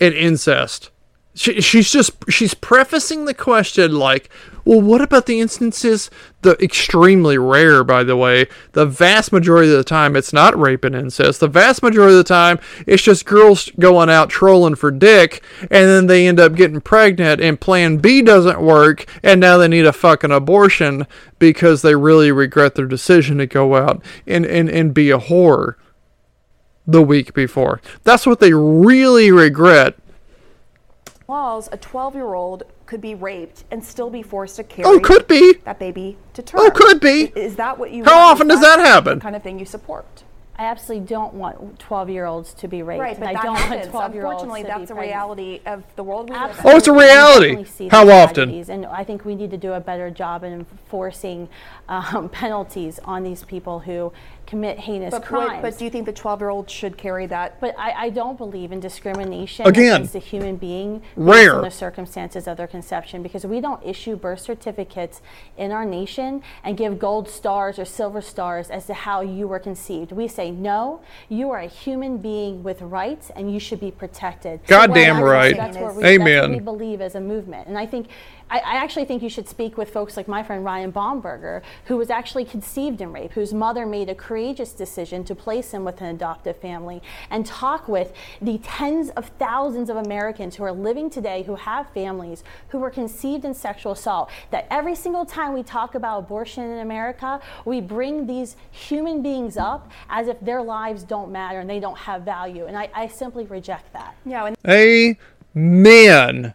Speaker 1: and incest. She, she's just she's prefacing the question like, well, what about the instances, the extremely rare, by the way, the vast majority of the time it's not rape and incest. The vast majority of the time it's just girls going out trolling for dick, and then they end up getting pregnant, and Plan B doesn't work, and now they need a fucking abortion because they really regret their decision to go out and and, and be a whore the week before. That's what they really regret.
Speaker 14: Laws, a 12 year old could be raped and still be forced to carry
Speaker 1: oh, could be.
Speaker 14: that baby to term.
Speaker 1: Oh, could be.
Speaker 14: Is that what you
Speaker 1: How
Speaker 14: want?
Speaker 1: often does that, that happen?
Speaker 14: kind of thing you support?
Speaker 15: I absolutely don't want 12 year olds to be raped.
Speaker 14: Right, but
Speaker 15: I
Speaker 14: that
Speaker 15: don't
Speaker 14: happens.
Speaker 15: want 12 year olds
Speaker 14: Unfortunately,
Speaker 15: to
Speaker 14: that's
Speaker 15: be
Speaker 14: a reality of the world we live in.
Speaker 1: Oh, it's a reality. How often?
Speaker 15: And I think we need to do a better job in enforcing um, penalties on these people who commit heinous
Speaker 14: but,
Speaker 15: crimes.
Speaker 14: But do you think the 12 year old should carry that?
Speaker 15: But I, I, don't believe in discrimination
Speaker 1: Again,
Speaker 15: against a human being
Speaker 1: rare.
Speaker 15: based on the circumstances of their conception because we don't issue birth certificates in our nation and give gold stars or silver stars as to how you were conceived. We say, no, you are a human being with rights and you should be protected.
Speaker 1: Goddamn
Speaker 15: so
Speaker 1: right.
Speaker 15: That's what we,
Speaker 1: Amen.
Speaker 15: That's what we believe as a movement. And I think I, I, actually think you should speak with folks like my friend Ryan Bomberger, who was actually conceived in rape, whose mother made a courageous decision to place him with an adoptive family, and talk with the tens of thousands of Americans who are living today who have families who were conceived in sexual assault. That every single time we talk about abortion in America, we bring these human beings up as if their lives don't matter and they don't have value. And I, I simply reject that.
Speaker 14: Yeah.
Speaker 1: Amen.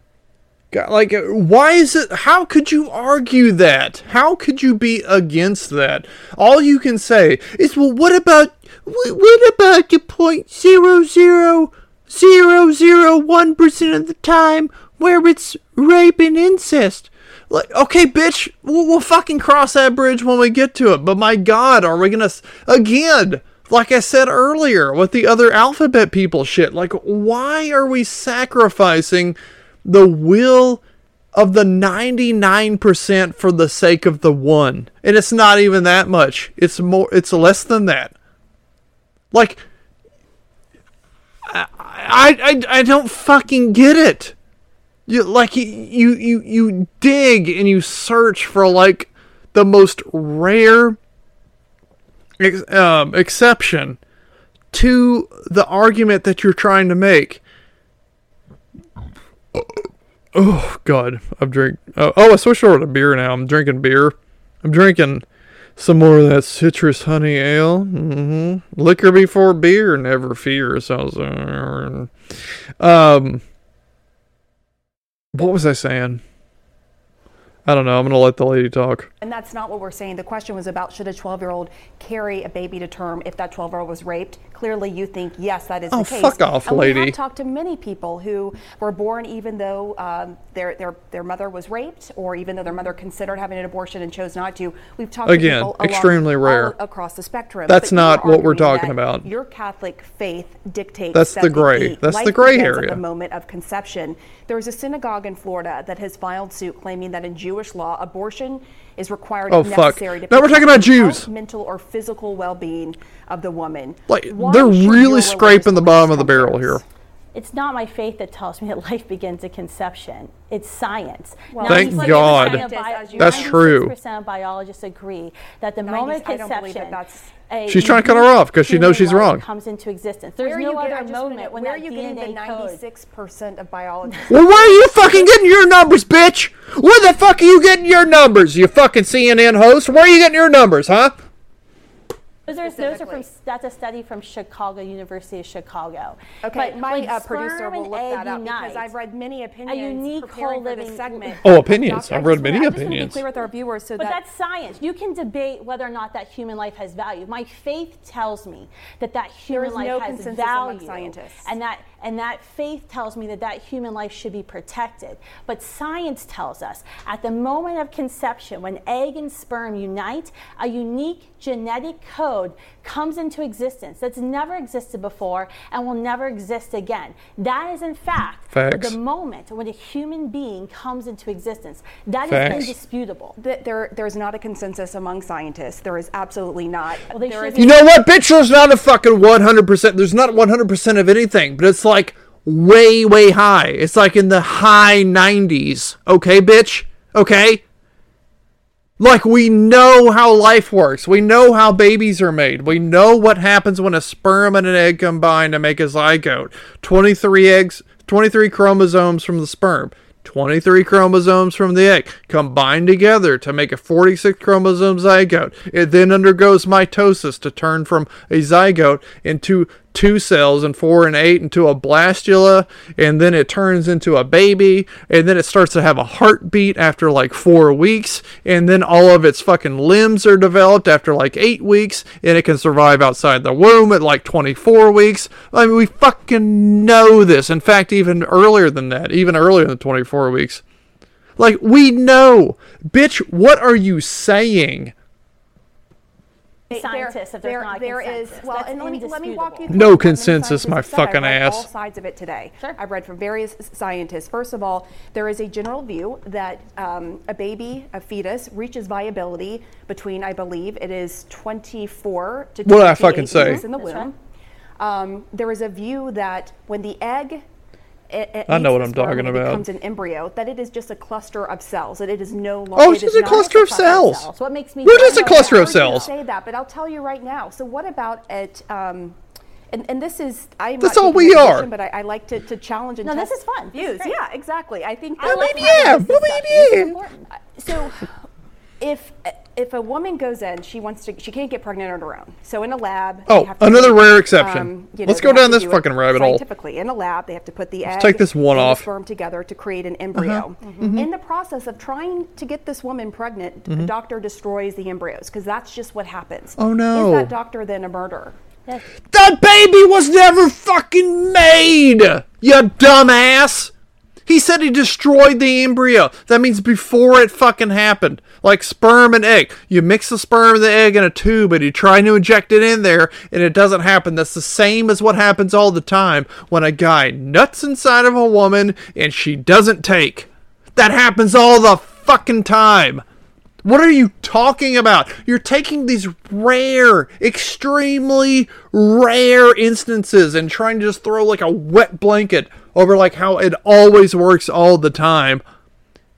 Speaker 1: Like, why is it? How could you argue that? How could you be against that? All you can say is, well, what about what about the point zero zero zero zero one percent of the time where it's rape and incest? Like, okay, bitch, we'll, we'll fucking cross that bridge when we get to it. But my God, are we gonna again? Like I said earlier with the other alphabet people shit, like why are we sacrificing the will of the 99% for the sake of the one? And it's not even that much. It's more it's less than that. Like I I I don't fucking get it. You like you you you dig and you search for like the most rare ex- um, exception to the argument that you're trying to make. Oh God, I'm drink. Oh, oh, I switched over to beer now. I'm drinking beer. I'm drinking some more of that citrus honey ale. Mm-hmm. Liquor before beer, never fear. Sounds. Um, what was I saying? I don't know. I'm going to let the lady talk.
Speaker 14: And that's not what we're saying. The question was about should a 12 year old carry a baby to term if that 12 year old was raped? Clearly, you think yes, that is
Speaker 1: oh,
Speaker 14: the case.
Speaker 1: fuck off,
Speaker 14: and
Speaker 1: lady.
Speaker 14: Have talked to many people who were born even though um, their their their mother was raped, or even though their mother considered having an abortion and chose not to. We've talked
Speaker 1: again
Speaker 14: to people
Speaker 1: extremely
Speaker 14: along,
Speaker 1: rare
Speaker 14: across the spectrum.
Speaker 1: That's not what we're talking about.
Speaker 14: Your Catholic faith dictates.
Speaker 1: That's
Speaker 14: that
Speaker 1: the gray- that's the gray area.
Speaker 14: At the moment of conception, there is a synagogue in Florida that has filed suit claiming that in Jewish law, abortion is required
Speaker 1: Oh,
Speaker 14: if
Speaker 1: fuck.
Speaker 14: necessary to
Speaker 1: Now we're talking about
Speaker 14: protect the health,
Speaker 1: Jews.
Speaker 14: mental or physical well-being of the woman.
Speaker 1: Like
Speaker 14: Why
Speaker 1: they're really scraping the bottom of the barrel here.
Speaker 15: It's not my faith that tells me that life begins at conception. It's science.
Speaker 14: Well,
Speaker 1: Thank God.
Speaker 15: bio-
Speaker 1: That's true.
Speaker 15: 96% of biologists agree that the
Speaker 14: 90
Speaker 15: moment of
Speaker 14: I don't believe
Speaker 15: conception,
Speaker 14: that that's-
Speaker 15: a
Speaker 1: She's trying to cut her off because she knows she's wrong.
Speaker 15: Comes into existence. There's
Speaker 14: Where
Speaker 15: no
Speaker 14: you
Speaker 15: other
Speaker 14: getting, I just wanna
Speaker 15: moment
Speaker 14: know,
Speaker 15: when
Speaker 14: where
Speaker 15: that
Speaker 14: are you getting the
Speaker 15: DNA
Speaker 14: 96% of biologists?
Speaker 1: Well, where are you fucking getting your numbers, bitch? Where the fuck are you getting your numbers, you fucking CNN host? Where are you getting your numbers, huh?
Speaker 15: Those are, those are from that's a study from Chicago University of Chicago.
Speaker 14: Okay,
Speaker 15: But
Speaker 14: my uh, producer will
Speaker 15: and
Speaker 14: look
Speaker 15: egg
Speaker 14: that up because I've read many opinions A
Speaker 15: unique
Speaker 14: preparing for this
Speaker 15: whole-living-
Speaker 14: segment.
Speaker 1: Oh, opinions.
Speaker 14: Doctor,
Speaker 1: I've read many
Speaker 14: I just wanna
Speaker 1: opinions.
Speaker 14: be clear with our viewers so
Speaker 15: but
Speaker 14: that
Speaker 15: that's science. You can debate whether or not that human life has value. My faith tells me that that human life
Speaker 14: no
Speaker 15: has
Speaker 14: consensus among
Speaker 15: value,
Speaker 14: scientists.
Speaker 15: and that and that faith tells me that that human life should be protected. But science tells us at the moment of conception, when egg and sperm unite, a unique genetic code comes into existence that's never existed before and will never exist again. That is, in fact,
Speaker 1: Facts.
Speaker 15: the moment when a human being comes into existence. That is
Speaker 1: Facts.
Speaker 15: indisputable.
Speaker 14: Th- there, there's not a consensus among scientists. There is absolutely not.
Speaker 15: Well, they
Speaker 14: is-
Speaker 1: You know what, bitch? There's not a fucking 100%. There's not 100% of anything, but it's like way, way high. It's like in the high 90s. Okay, bitch? Okay? Like, we know how life works. We know how babies are made. We know what happens when a sperm and an egg combine to make a zygote. 23 eggs, 23 chromosomes from the sperm. 23 chromosomes from the egg combine together to make a 46 chromosome zygote. It then undergoes mitosis to turn from a zygote into two cells and four and eight into a blastula and then it turns into a baby and then it starts to have a heartbeat after like four weeks and then all of its fucking limbs are developed after like eight weeks and it can survive outside the womb at like 24 weeks. I mean we fucking know this. In fact even earlier than that even earlier than 24 weeks. Like we know. Bitch what are you saying
Speaker 14: There-
Speaker 15: scientists if there's
Speaker 14: there-
Speaker 15: not a
Speaker 14: there is-
Speaker 15: consensus.
Speaker 14: well,
Speaker 15: That's
Speaker 14: and let me, let me walk you
Speaker 15: indisputable.
Speaker 14: through
Speaker 1: No consensus, my
Speaker 14: scientists have said.
Speaker 1: fucking
Speaker 14: I've read all
Speaker 1: ass.
Speaker 14: sides of it today. sure. I've read from various scientists. First of all, there is a general view that um, a baby, a fetus, reaches viability between, I believe, it is 24 to
Speaker 1: What did I
Speaker 14: 28
Speaker 1: fucking say?
Speaker 14: weeks in the
Speaker 15: That's
Speaker 14: womb. Um, there is a view that when the egg it, it
Speaker 1: I know what I'm talking
Speaker 14: and it becomes an emembryo. That it is just a cluster of cells. That it is no longer.
Speaker 1: Oh, it's just a cluster of cells.
Speaker 15: So what makes me
Speaker 1: We're just a cluster of
Speaker 14: I heard you
Speaker 1: cells.
Speaker 14: Say that, but I'll tell you right now. So what about at? Um, and, and this is I'm
Speaker 1: That's
Speaker 14: not
Speaker 1: all we
Speaker 14: a
Speaker 1: are.
Speaker 14: position, But I, I like to, to challenge and
Speaker 15: No, this is fun. This is
Speaker 14: yeah, exactly. I think.
Speaker 15: I like
Speaker 1: yeah,
Speaker 15: having this
Speaker 1: well,
Speaker 15: discussion.
Speaker 1: Yeah.
Speaker 15: important.
Speaker 14: so if if a woman goes in, she wants to, she can't get pregnant on her own. So in a lab.
Speaker 1: Oh,
Speaker 14: they have to
Speaker 1: another
Speaker 14: take,
Speaker 1: rare exception.
Speaker 14: um, you know,
Speaker 1: Let's go down this
Speaker 14: do
Speaker 1: fucking rabbit hole.
Speaker 14: Scientifically, in a lab, they have to put the egg
Speaker 1: take this one
Speaker 14: and
Speaker 1: off.
Speaker 14: sperm together to create an embryo.
Speaker 1: Mhm.
Speaker 14: In the process of trying to get this woman pregnant, the
Speaker 1: Mhm.
Speaker 14: doctor destroys the embryos because that's just what happens.
Speaker 1: Oh, no.
Speaker 14: Is that doctor then a murderer?
Speaker 1: That baby was never fucking made! You dumbass! He said he destroyed the embryo. That means before it fucking happened. Like sperm and egg. You mix the sperm and the egg in a tube and you try to inject it in there and it doesn't happen. That's the same as what happens all the time when a guy nuts inside of a woman and she doesn't take. That happens all the fucking time. What are you talking about? You're taking these rare, extremely rare instances and trying to just throw like a wet blanket over like how it always works all the time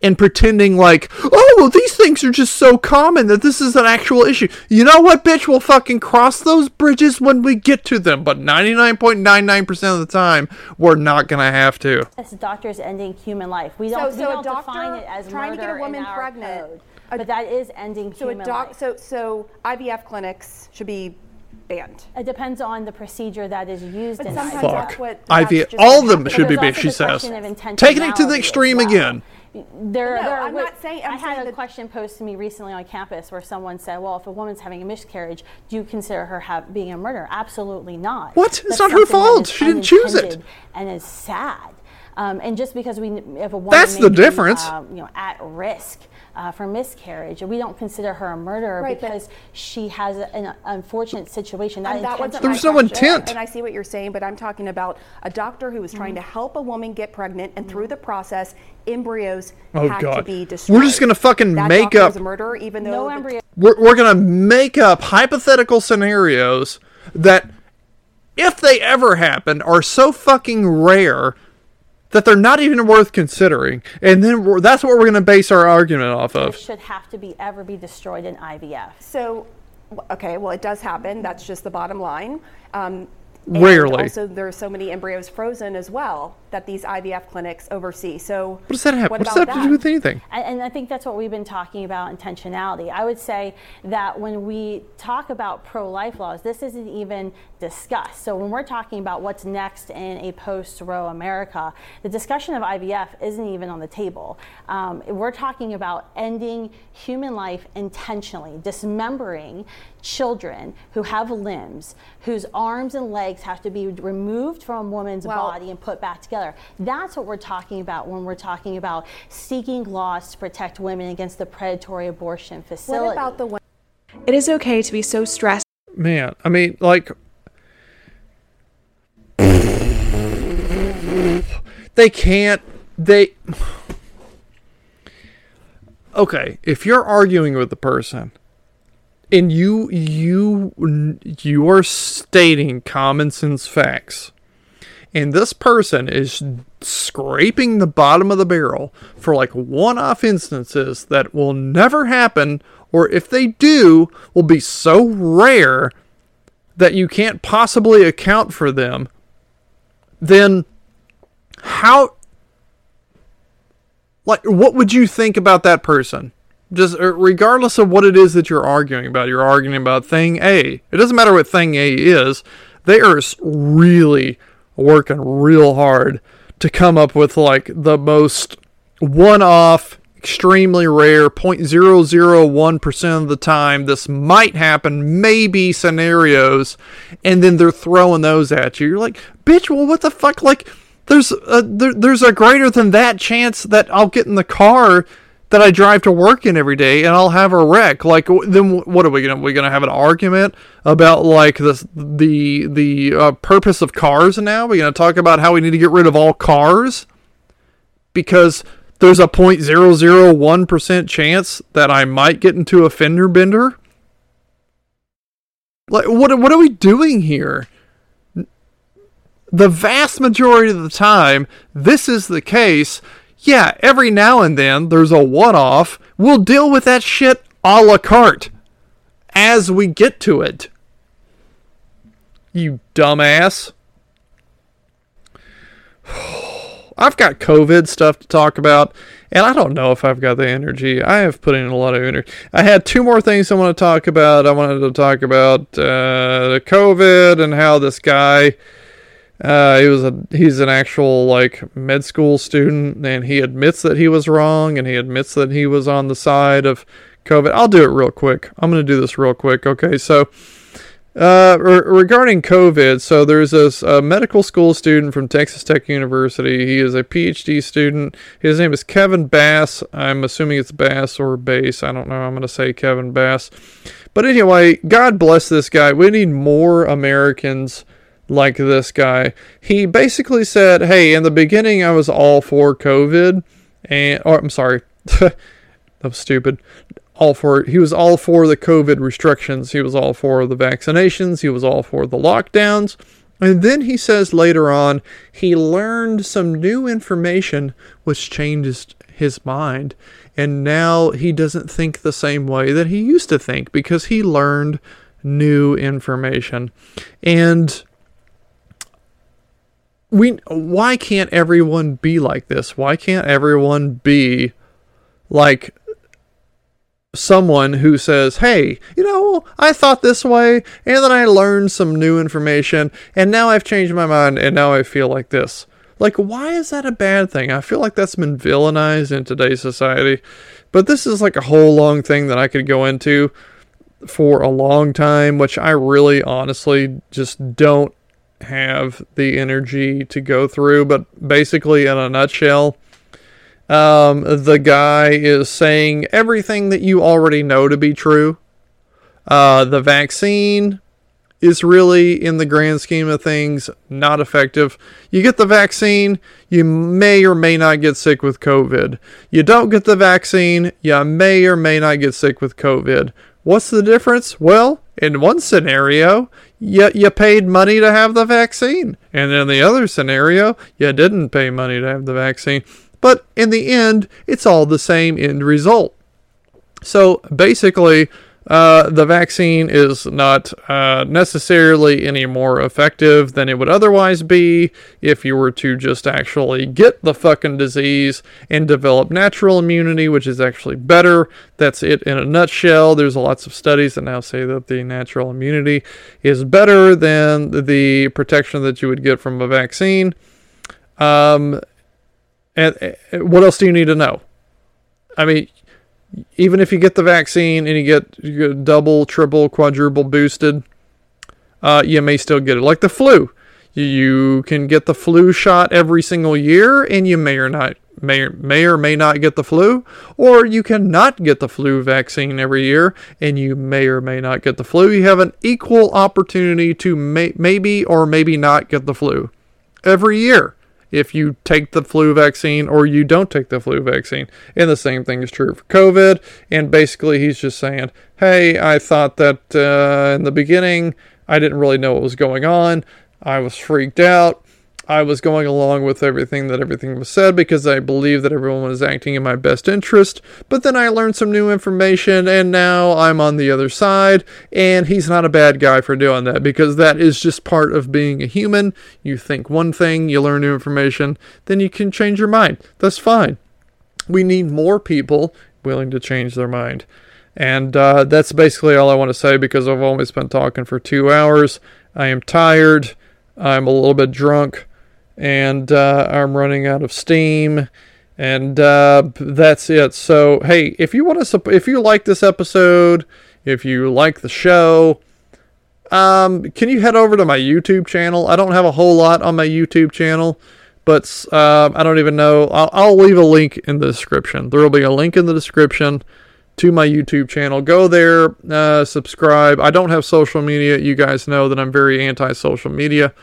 Speaker 1: and pretending like, oh, well, these things are just so common that this is an actual issue. You know what, bitch? We'll fucking cross those bridges when we get to them, but 99.99% of the time, we're not going to have to.
Speaker 15: Yes, doctors ending human life. We don't,
Speaker 14: so
Speaker 15: we
Speaker 14: a
Speaker 15: don't
Speaker 14: doctor
Speaker 15: define it as
Speaker 14: trying to get a woman pregnant-
Speaker 15: code, but that is ending
Speaker 14: So a
Speaker 15: human
Speaker 14: doc,
Speaker 15: life.
Speaker 14: so so IVF clinics should be banned.
Speaker 15: It depends on the procedure that is used
Speaker 14: But
Speaker 15: in
Speaker 14: sometimes
Speaker 15: IVF.
Speaker 14: that's what
Speaker 1: IVF,
Speaker 14: just
Speaker 1: all of them
Speaker 14: happens.
Speaker 1: should be banned, she says. Taking it to the extreme
Speaker 15: well.
Speaker 1: again.
Speaker 15: There,
Speaker 14: No,
Speaker 15: there
Speaker 14: I'm
Speaker 15: were-
Speaker 14: not saying- I'm
Speaker 15: I had
Speaker 14: saying
Speaker 15: a
Speaker 14: that-
Speaker 15: question posed to me recently on campus where someone said, "Well, if a woman's having a miscarriage, do you consider her have, being a murderer?" Absolutely not.
Speaker 1: What? It's not her fault. She didn't choose it.
Speaker 15: And is sad. Um, and just because we, if a woman
Speaker 1: That's
Speaker 15: may
Speaker 1: the
Speaker 15: be,
Speaker 1: difference.
Speaker 15: uh, you know, at risk uh, for miscarriage, we don't consider her a murderer
Speaker 14: Right,
Speaker 15: because she has an unfortunate situation. Not
Speaker 14: And that wasn't
Speaker 15: intentional.
Speaker 1: There's no intent.
Speaker 14: And I see what you're saying, but I'm talking about a doctor who was trying to help a woman get pregnant, and through the process, embryos
Speaker 1: Oh,
Speaker 14: had to be destroyed.
Speaker 1: We're just going to fucking
Speaker 14: that
Speaker 1: make
Speaker 14: doctor
Speaker 1: up.
Speaker 14: was a murderer, even though
Speaker 15: No
Speaker 14: the-
Speaker 15: embryo.
Speaker 1: we're, we're going to make up hypothetical scenarios that, if they ever happened, are so fucking rare that they're not even worth considering. And then we're, that's what we're going to base our argument off of.
Speaker 15: should have to be ever be destroyed in IVF.
Speaker 14: So, okay, well, it does happen. That's just the bottom line. Um, and
Speaker 1: Rarely.
Speaker 14: Also, there are so many embryos frozen as well that these IVF clinics oversee. So,
Speaker 1: What does that have?
Speaker 14: What,
Speaker 1: What, does
Speaker 14: about
Speaker 1: that have to do with anything?
Speaker 15: And, and I think that's what we've been talking about intentionality. I would say that when we talk about pro life laws, this isn't even discussed. So when we're talking about what's next in a post Roe America, the discussion of IVF isn't even on the table. Um, we're talking about ending human life intentionally, dismembering children who have limbs, whose arms and legs have to be removed from a woman's
Speaker 14: Well-
Speaker 15: body and put back together. That's what we're talking about when we're talking about seeking laws to protect women against the predatory abortion facility.
Speaker 14: what about the one?
Speaker 16: It is okay to be so stressed.
Speaker 1: Man, I mean, like. They can't. They. Okay, if you're arguing with the person and you you you are stating common sense facts and this person is scraping the bottom of the barrel for like one-off instances that will never happen or if they do will be so rare that you can't possibly account for them then how like what would you think about that person? Just uh, regardless of what it is that you're arguing about you're arguing about thing a. It doesn't matter what thing a is. They are really working real hard to come up with like the most one-off extremely rare 0.001% of the time this might happen maybe scenarios and then they're throwing those at you. You're like bitch well what the fuck? Like there's a, there, there's a greater than that chance that I'll get in the car that I drive to work in every day and I'll have a wreck. Like then what are we gonna we gonna have an argument about like this the the uh, purpose of cars now? We're gonna talk about how we need to get rid of all cars because there's a 0.001 percent chance that I might get into a fender bender. Like what what are we doing here? The vast majority of the time, this is the case. Yeah, every now and then there's a one off. We'll deal with that shit a la carte as we get to it. You dumbass. I've got COVID stuff to talk about, and I don't know if I've got the energy. I have put in a lot of energy. I had two more things I want to talk about. I wanted to talk about uh, COVID and how this guy. Uh, he was a he's an actual like med school student, and he admits that he was wrong, and he admits that he was on the side of COVID. I'll do it real quick. I'm going to do this real quick. Okay, so uh, re- regarding COVID, so there's this uh, medical school student from Texas Tech University. He is a PhD student. His name is Kevin Bass. I'm assuming it's Bass or Bass. I don't know. I'm going to say Kevin Bass. But anyway, God bless this guy. We need more Americans like this guy. He basically said, "Hey, in the beginning, I was all for COVID, and or I'm sorry." that was stupid all for he was all for the COVID restrictions. He was all for the vaccinations. He was all for the lockdowns. And then he says later on he learned some new information which changed his mind. And now he doesn't think the same way that he used to think because he learned new information. And we why can't everyone be like this? Why can't everyone be like someone who says, Hey, you know, I thought this way, and then I learned some new information, and now I've changed my mind, and now I feel like this. Like, why is that a bad thing? I feel like that's been villainized in today's society. But this is like a whole long thing that I could go into for a long time, which I really honestly just don't have the energy to go through. But basically, in a nutshell, um, the guy is saying everything that you already know to be true. Uh, the vaccine is really, in the grand scheme of things, not effective. You get the vaccine, you may or may not get sick with COVID. You don't get the vaccine, you may or may not get sick with COVID. What's the difference? Well, in one scenario, you, you paid money to have the vaccine. And in the other scenario, you didn't pay money to have the vaccine. But in the end, it's all the same end result. So basically, uh, the vaccine is not uh, necessarily any more effective than it would otherwise be if you were to just actually get the fucking disease and develop natural immunity, which is actually better. That's it in a nutshell. There's lots of studies that now say that the natural immunity is better than the protection that you would get from a vaccine. Um, and, and what else do you need to know? I mean, even if you get the vaccine and you get, you get double, triple, quadruple boosted, uh, you may still get it. Like the flu, you can get the flu shot every single year, and you may or not may may or may not get the flu, or you cannot get the flu vaccine every year, and you may or may not get the flu. You have an equal opportunity to may, maybe or maybe not get the flu every year if you take the flu vaccine or you don't take the flu vaccine. And the same thing is true for COVID. And basically, he's just saying, hey, I thought that uh, in the beginning, I didn't really know what was going on. I was freaked out. I was going along with everything that everything was said because I believed that everyone was acting in my best interest. But then I learned some new information and now I'm on the other side. And he's not a bad guy for doing that because that is just part of being a human. You think one thing, you learn new information, then you can change your mind. That's fine. We need more people willing to change their mind. And uh, that's basically all I want to say because I've almost been talking for two hours. I am tired. I'm a little bit drunk and uh, I'm running out of steam. And uh, that's it. So, hey, if you want to, if you like this episode, if you like the show, um, can you head over to my YouTube channel? I don't have a whole lot on my YouTube channel, but uh, I don't even know. I'll, I'll leave a link in the description. There will be a link in the description to my YouTube channel. Go there, uh, subscribe. I don't have social media. You guys know that I'm very anti social media.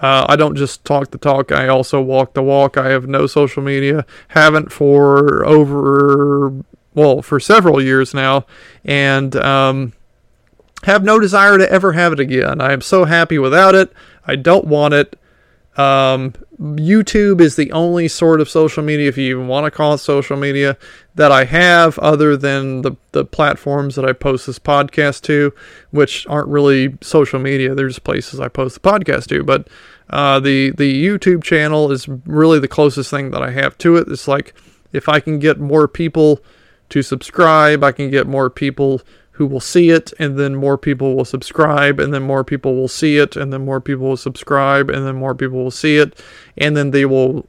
Speaker 1: Uh, I don't just talk the talk, I also walk the walk. I have no social media, haven't for over, well, for several years now, and um, have no desire to ever have it again. I am so happy without it. I don't want it. Um, YouTube is the only sort of social media, if you even want to call it social media, that I have other than the, the platforms that I post this podcast to, which aren't really social media. There's places I post the podcast to, but uh, the the YouTube channel is really the closest thing that I have to it. It's like if I can get more people to subscribe, I can get more people who will see it, and then more people will subscribe, and then more people will see it, and then more people will subscribe, and then more people will see it, and then they will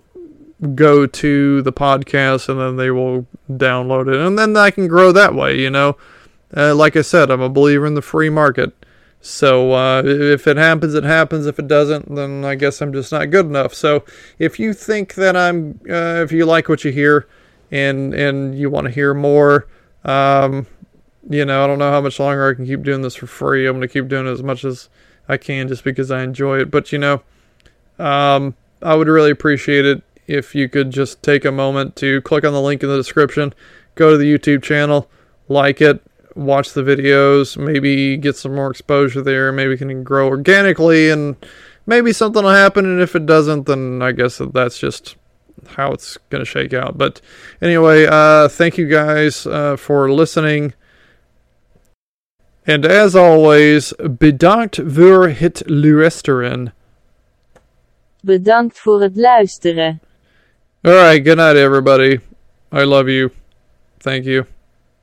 Speaker 1: go to the podcast, and then they will download it, and then I can grow that way, you know. Uh, like I said, I'm a believer in the free market. So uh, if it happens, it happens. If it doesn't, then I guess I'm just not good enough. So if you think that I'm, uh, if you like what you hear, and and you want to hear more, um, you know, I don't know how much longer I can keep doing this for free. I'm going to keep doing it as much as I can just because I enjoy it. But, you know, um, I would really appreciate it if you could just take a moment to click on the link in the description, go to the YouTube channel, like it, watch the videos, maybe get some more exposure there, maybe can grow organically, and maybe something will happen. And if it doesn't, then I guess that's just how it's going to shake out. But anyway, uh, thank you guys uh, for listening. And as always, bedankt voor het luisteren.
Speaker 17: Bedankt voor het luisteren.
Speaker 1: Alright, good night everybody. I love you. Thank you.